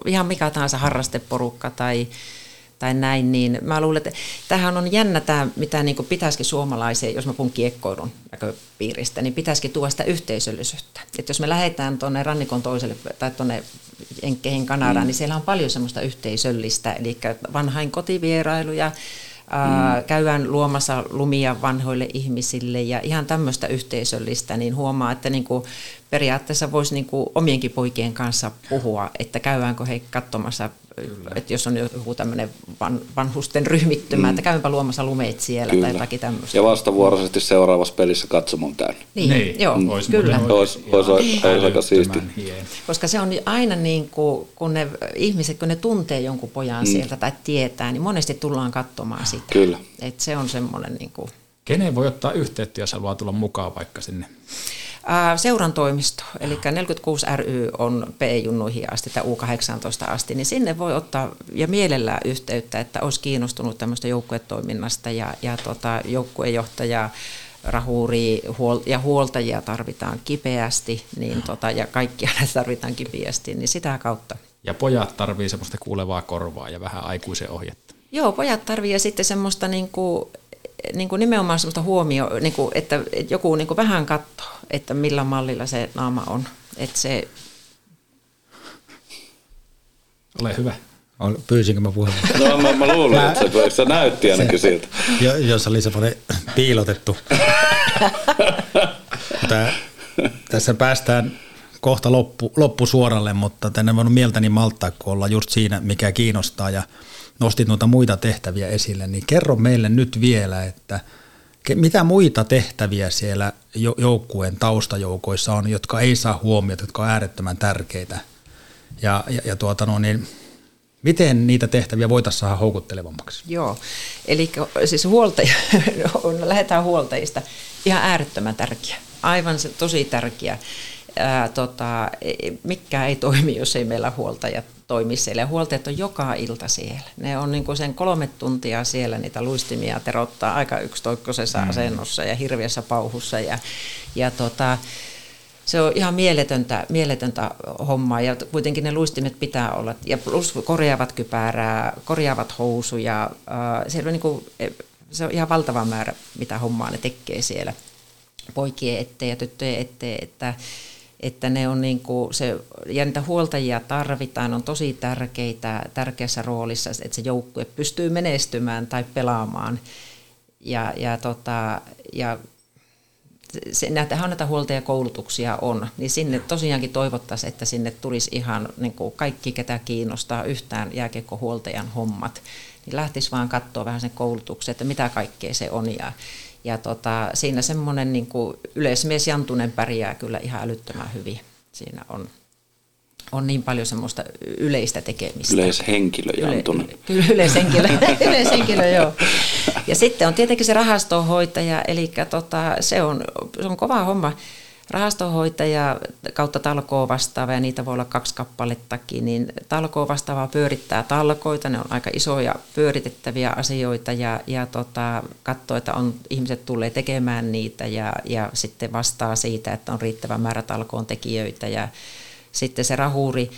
ihan mikä tahansa harrasteporukka tai, tai näin, niin mä luulen, että tämähän on jännä tämä, mitä niin pitäisikin suomalaiseen, jos mä puhun kiekkoilun näköpiiristä, niin pitäisikin tuoda sitä yhteisöllisyyttä. Että jos me lähdetään tuonne rannikon toiselle tai tuonne Jenkkeihin Kanadaan, mm. niin siellä on paljon semmoista yhteisöllistä, eli vanhain kotivierailuja, Mm. käydään luomassa lumia vanhoille ihmisille ja ihan tämmöistä yhteisöllistä, niin huomaa, että niin kuin periaatteessa voisi niin kuin omienkin poikien kanssa puhua, että käydäänkö he katsomassa, Kyllä. että jos on joku tämmöinen van, vanhusten ryhmittymä, mm. että käympä luomassa lumeet siellä Kyllä. tai jotakin tämmöistä. Ja vastavuoroisesti seuraavassa pelissä katsomon käyn. Niin, niin. joo, Mm. Ois kyllä. Olisi, olisi, olisi aika siisti. Koska se on aina niin kuin, kun ne ihmiset, kun ne tuntee jonkun pojan mm. sieltä tai tietää, niin monesti tullaan katsomaan sitä. Kyllä. Et se on semmoinen niin kuin, Kenen voi ottaa yhteyttä, jos haluaa tulla mukaan vaikka sinne? Seuran toimisto, eli 46 ry on P-junnuihin asti tai U18 asti, niin sinne voi ottaa ja mielellään yhteyttä, että olisi kiinnostunut tämmöistä joukkuetoiminnasta ja, ja tota, joukkuejohtajaa rahuri huol- ja huoltajia tarvitaan kipeästi, niin tota, ja kaikkia näitä tarvitaan kipeästi, niin sitä kautta. Ja pojat tarvii semmoista kuulevaa korvaa ja vähän aikuisen ohjetta. Joo, pojat tarvii ja sitten semmoista niin kuin, niin kuin nimenomaan semmoista huomio, niin kuin, että, että joku niin kuin vähän katsoo, että millä mallilla se naama on. Että se, Ole hyvä. Pyysinkö mä puheenvuoron? No mä, mä luulen, että se, se näytti ainakin siltä. Jo, jos oli semmoinen piilotettu. Tää, tässä päästään kohta loppu, loppusuoralle, mutta tänne voinut mieltäni malttaa, kun ollaan just siinä, mikä kiinnostaa ja nostit noita muita tehtäviä esille, niin kerro meille nyt vielä, että mitä muita tehtäviä siellä jo- joukkueen taustajoukoissa on, jotka ei saa huomiota, jotka on äärettömän tärkeitä. Ja, ja, ja tuota no, niin, miten niitä tehtäviä voitaisiin saada houkuttelevammaksi? joo, eli siis huoltaja, lähdetään huoltajista, ihan äärettömän tärkeä, aivan se tosi tärkeä. Tota, ei- mikään ei toimi, jos ei meillä huoltajat toimi siellä. Ja huoltajat on joka ilta siellä. Ne on niin kuin sen kolme tuntia siellä niitä luistimia terottaa aika yksitoikkoisessa mm. asennossa ja hirveässä pauhussa. Ja, ja tota, se on ihan mieletöntä, mieletöntä hommaa ja kuitenkin ne luistimet pitää olla. Ja plus korjaavat kypärää, korjaavat housuja. Siellä on niin kuin, se on ihan valtava määrä, mitä hommaa ne tekee siellä poikien eteen ja tyttöjen eteen, että, että ne on niin kuin se, ja niitä huoltajia tarvitaan, on tosi tärkeitä, tärkeässä roolissa, että se joukkue pystyy menestymään tai pelaamaan. Ja, ja, tota, ja se, näitä, näitä huoltajakoulutuksia on, niin sinne tosiaankin toivottaisiin, että sinne tulisi ihan niin kuin kaikki, ketä kiinnostaa yhtään jääkiekkohuoltajan hommat, niin lähtisi vaan katsoa vähän sen koulutuksen, että mitä kaikkea se on. Ja, ja tota, siinä semmoinen niin kuin yleismies Jantunen pärjää kyllä ihan älyttömän hyvin. Siinä on, on niin paljon semmoista yleistä tekemistä. Yleishenkilö Jantunen. Yle, yleishenkilö, yleishenkilö, joo. Ja sitten on tietenkin se rahastonhoitaja, eli tota, se, on, se on kova homma. Rahastonhoitaja kautta talkoo vastaava, ja niitä voi olla kaksi kappalettakin, niin talkoo vastaava pyörittää talkoita, ne on aika isoja pyöritettäviä asioita, ja, ja tota, katsoo, että on, ihmiset tulee tekemään niitä, ja, ja sitten vastaa siitä, että on riittävä määrä talkoon tekijöitä, ja sitten se rahuri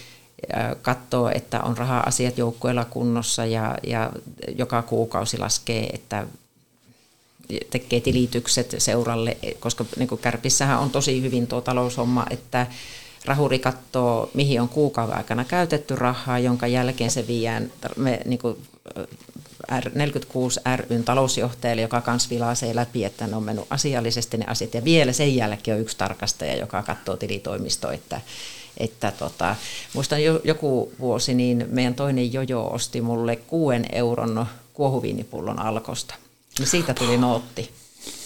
katsoo, että on raha-asiat joukkueella kunnossa ja, ja joka kuukausi laskee, että tekee tilitykset seuralle, koska niin kuin Kärpissähän on tosi hyvin tuo taloushomma, että rahuri katsoo, mihin on kuukauden aikana käytetty rahaa, jonka jälkeen se viiään me, niin kuin, R, 46 ryn talousjohtajalle, joka kanssa vilaisee läpi, että ne on mennyt asiallisesti ne asiat. Ja vielä sen jälkeen on yksi tarkastaja, joka katsoo tilitoimisto, että, että tota, muistan jo, joku vuosi, niin meidän toinen jojo osti mulle kuuden euron kuohuviinipullon alkosta. Niin siitä tuli nootti,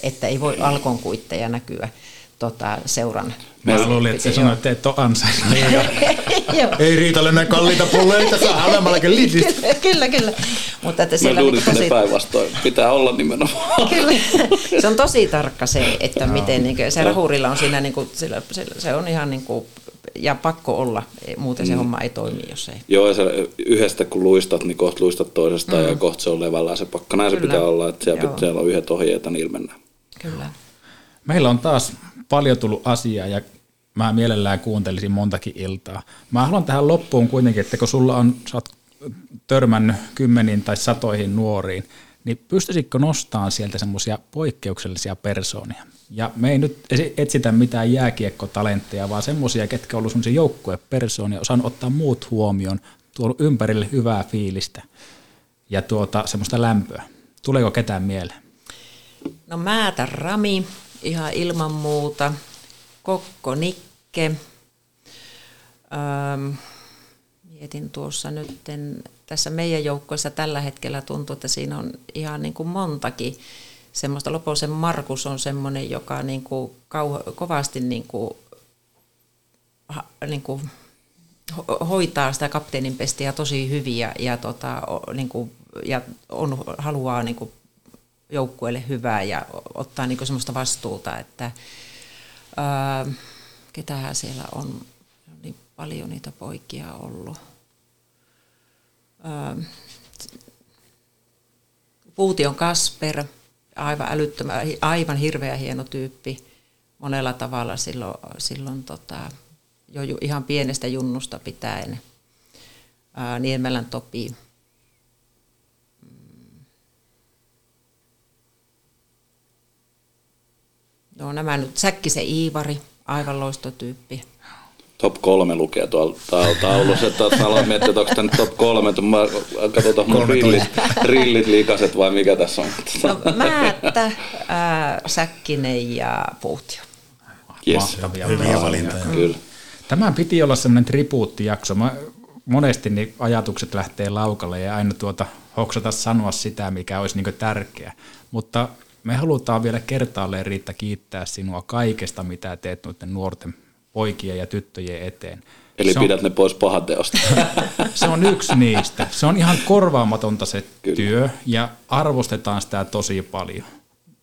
että ei voi alkon kuitteja näkyä tota, seuran. Mä luulin, että se sanoi, että et ole ansainnut. Ei riitä ole näin kalliita pulleita, saa halvemmallakin lidistä. kyllä, kyllä, kyllä. Mutta että Mä siellä luulin, niinku että tosi, ne päinvastoin. Pitää olla nimenomaan. kyllä, se on tosi tarkka se, että miten niin se rahurilla on siinä, niin kuin, sillä, sillä, se on ihan niin kuin, ja pakko olla, muuten se Mm. homma ei toimi, jos ei. Joo, ja se yhdestä kun luistat, niin kohta luistat toisesta Mm. ja kohta se on levällään se pakka. Näin se Kyllä. pitää olla, että siellä, pitää, siellä on yhdet ohjeet ja niillä mennään. Kyllä. Meillä on taas paljon tullut asiaa ja mä mielellään kuuntelisin montakin iltaa. Mä haluan tähän loppuun kuitenkin, että kun sulla on, sä oot törmännyt kymmeniin tai satoihin nuoriin, niin pystyisitkö nostamaan sieltä semmoisia poikkeuksellisia persoonia? Ja me ei nyt etsitä mitään jääkiekkotalentteja, vaan semmoisia, ketkä on ollut semmoisia joukkuepersoonia, osannut ottaa muut huomioon, tuonut ympärille hyvää fiilistä ja tuota, semmoista lämpöä. Tuleeko ketään mieleen? No Määtä Rami, ihan ilman muuta. Kokko Nikke. Öm, mietin tuossa nyt, tässä meidän joukkueessa tällä hetkellä tuntuu, että siinä on ihan niin kuin montakin semmoista. Loposen Markus on semmoinen, joka niin kuin kauho, kovasti niin kuin, niin kuin ho- hoitaa sitä kapteenin pestiä tosi hyvin ja, ja, tota, niin kuin, ja on, haluaa niin kuin joukkueelle hyvää ja ottaa niin semmoista vastuuta, että Öö, ketähän siellä on niin paljon niitä poikia ollut. Öö, Puution Kasper, aivan älyttömän, aivan hirveä hieno tyyppi monella tavalla silloin, silloin tota, jo ihan pienestä junnusta pitäen. Ää, Niemelän Topi. No nämä nyt, Säkkisen Iivari, aivan loistotyyppi. Top kolme lukee tuolla ta- taulussa, että mä aloin miettiä, että onko tämä nyt top kolme, että mä katsotaan mun rillit, rillit liikaset vai mikä tässä on. No Määttä, ää, Säkkinen ja Puutio. Yes. Mahtavia Hyviä valintoja. Kyllä. Tämän piti olla semmoinen tribuuttijakso. Mä, monesti niin ajatukset lähtee laukalle ja aina tuota hoksata sanoa sitä, mikä olisi niin tärkeä. Mutta me halutaan vielä kertaalleen Riitta kiittää sinua kaikesta, mitä teet noiden nuorten poikien ja tyttöjen eteen. Eli se on, pidät ne pois pahateosta. se on yksi niistä. Se on ihan korvaamatonta se Kyllä. työ ja arvostetaan sitä tosi paljon.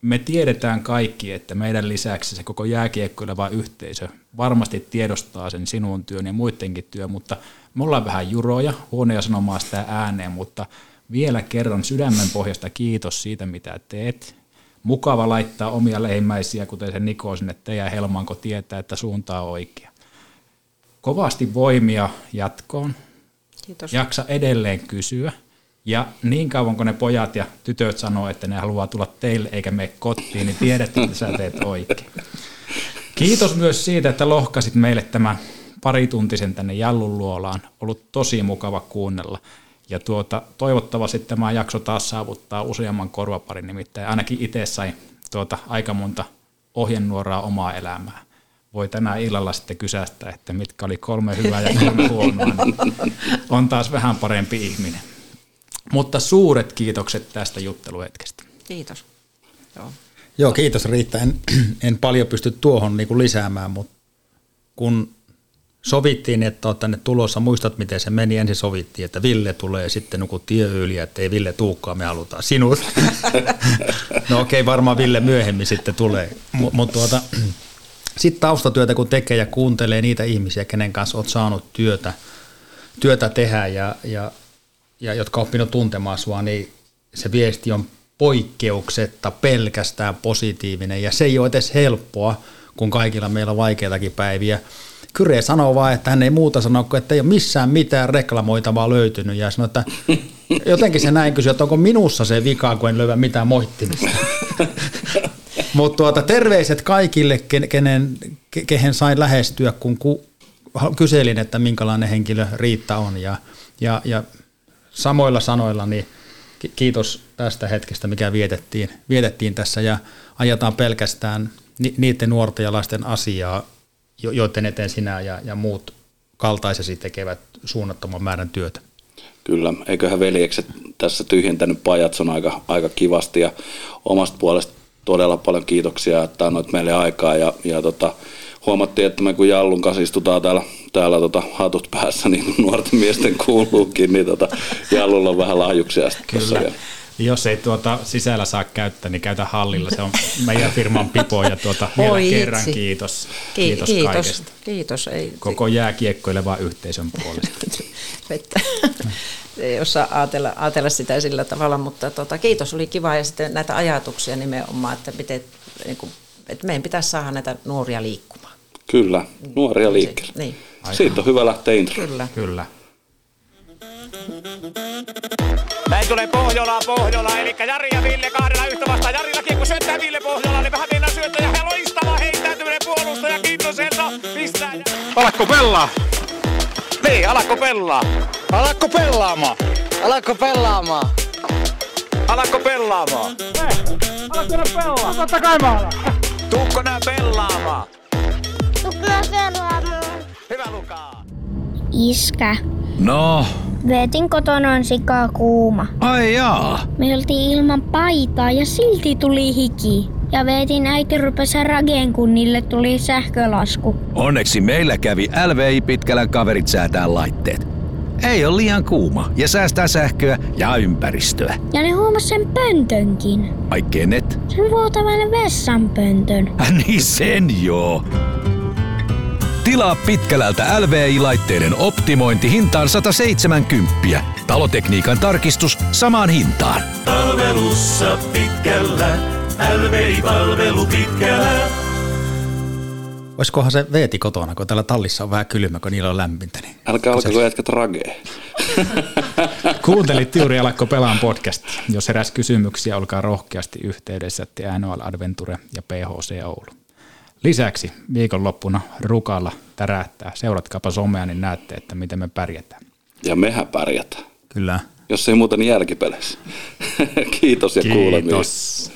Me tiedetään kaikki, että meidän lisäksi se koko jääkiekkoileva yhteisö varmasti tiedostaa sen sinun työn ja muidenkin työ, mutta me ollaan vähän juroja, huonoja sanomaan sitä ääneen, mutta vielä kerran sydämen pohjasta kiitos siitä, mitä teet. Mukava laittaa omia leimmäisiä, kuten se Niko sinne teidän Helmanko tietää, että suunta on oikea. Kovasti voimia jatkoon. Kiitos. Jaksa edelleen kysyä. Ja niin kauan kun ne pojat ja tytöt sanoo, että ne haluaa tulla teille eikä mene kotiin, niin tiedät, että sä teet oikein. Kiitos myös siitä, että lohkasit meille tämän parituntisen tänne Jallun luolaan. Ollut tosi mukava kuunnella. Ja tuota, toivottavasti tämä jakso taas saavuttaa useamman korvaparin, nimittäin ainakin itse sai tuota, aika monta ohjenuoraa omaa elämää. Voi tänään illalla sitten kysästä, että mitkä oli kolme hyvää ja kolme huonoa, niin on taas vähän parempi ihminen. Mutta suuret kiitokset tästä jutteluhetkestä. Kiitos. Joo. Joo, kiitos Riitta. En, en paljon pysty tuohon niin kuin lisäämään, mutta kun sovittiin, että olet tänne tulossa, muistat miten se meni, ensin sovittiin, että Ville tulee sitten nukuttiin yli, että ei Ville tuukkaa, me halutaan sinut. no okei, okay, varmaan Ville myöhemmin sitten tulee, mutta mut tuota, sitten taustatyötä kun tekee ja kuuntelee niitä ihmisiä, kenen kanssa olet saanut työtä, työtä tehdä ja, ja, ja jotka on oppinut tuntemaan sua, niin se viesti on poikkeuksetta pelkästään positiivinen ja se ei ole edes helppoa, kun kaikilla meillä on vaikeitakin päiviä. Kyre sanoo vaan, että hän ei muuta sano kuin, että ei ole missään mitään reklamoitavaa löytynyt. Ja sanoo, että jotenkin se näin kysyi, että onko minussa se vika, kun en löyä mitään moittimista. Mutta tuota, terveiset kaikille, kenen, kehen sain lähestyä, kun ku, kyselin, että minkälainen henkilö Riitta on. Ja, ja, ja samoilla sanoilla niin kiitos tästä hetkestä, mikä vietettiin, vietettiin tässä ja ajetaan pelkästään niiden nuorten ja lasten asiaa, joiden eteen sinä ja, ja muut kaltaisesi tekevät suunnattoman määrän työtä. Kyllä, eiköhän veljekset tässä tyhjentänyt pajatson aika, aika kivasti ja omasta puolesta todella paljon kiitoksia, että annoit meille aikaa ja, ja tota, huomattiin, että me kun Jallun kanssa istutaan täällä, täällä tota, hatut päässä, niin kuin nuorten miesten kuuluukin, niin tota, Jallulla on vähän lahjuksia Kyllä. Jos ei tuota sisällä saa käyttää, niin käytä hallilla. Se on meidän firman pipo ja tuota, vielä Oi kerran itse. kiitos. Kiitos, Kiitos, kiitos, kaikesta. kiitos. Ei, Koko jääkiekkoilevan yhteisön puolesta. että ei osaa ajatella, ajatella sitä sillä tavalla, mutta tota, kiitos, oli kiva ja sitten näitä ajatuksia nimenomaan, että, miten, niin kuin, että meidän pitäisi saada näitä nuoria liikkumaan. Kyllä, nuoria liikkeelle. Niin. Siitä on hyvä lähteä intro. Kyllä. Kyllä. Näin tulee Pohjola, Pohjola, eli Jari ja Ville kahdella yhtä vastaan. Jarilla kiekko syöttää Ville Pohjola, niin vähän mennään syöttö ja loistava heittäytyminen puolustaja Kintoselta. Pistää. Alakko pelaa? Niin, alakko pelaa? Alakko pelaamaan? Alakko pelaamaan? Alakko pelaamaan? Alakko pelaa? Totta kai mä alan. Tuukko nää pelaamaan? Tukea pelaamaan. Hyvä Lukaa. Iskä, No, veetin kotona on sikaa kuuma. ai jaa. Me oltiin ilman paitaa ja silti tuli hiki. Ja veetin äiti rupesi rageen, kun niille tuli sähkölasku. Onneksi meillä kävi LVI Pitkälän kaverit säätää laitteet. Ei ole liian kuuma ja säästää sähköä ja ympäristöä. Ja ne huomas sen pöntönkin. Ai kenet? Sen vuotavan vessanpöntön. niin sen joo. Tilaa pitkälältä LVI-laitteiden optimointi hintaan 170. Talotekniikan tarkistus samaan hintaan. Palvelussa pitkällä, LVI-palvelu pitkällä. Olisikohan se veeti kotona, kun täällä tallissa on vähän kylmä, kun niillä on lämmintä. Niin Älkää alkako jätkät ragee. Kuuntelit juuri Alakko pelaan podcast. Jos heräs kysymyksiä, olkaa rohkeasti yhteydessä NHL Adventure ja PHC Oulu. Lisäksi viikonloppuna Rukalla tärähtää. Seuratkaapa somea, niin näette, että miten me pärjätään. Ja mehän pärjätään. Kyllä. Jos ei muuten niin jälkipeleissä. Kiitos ja kuulemiin. Kiitos.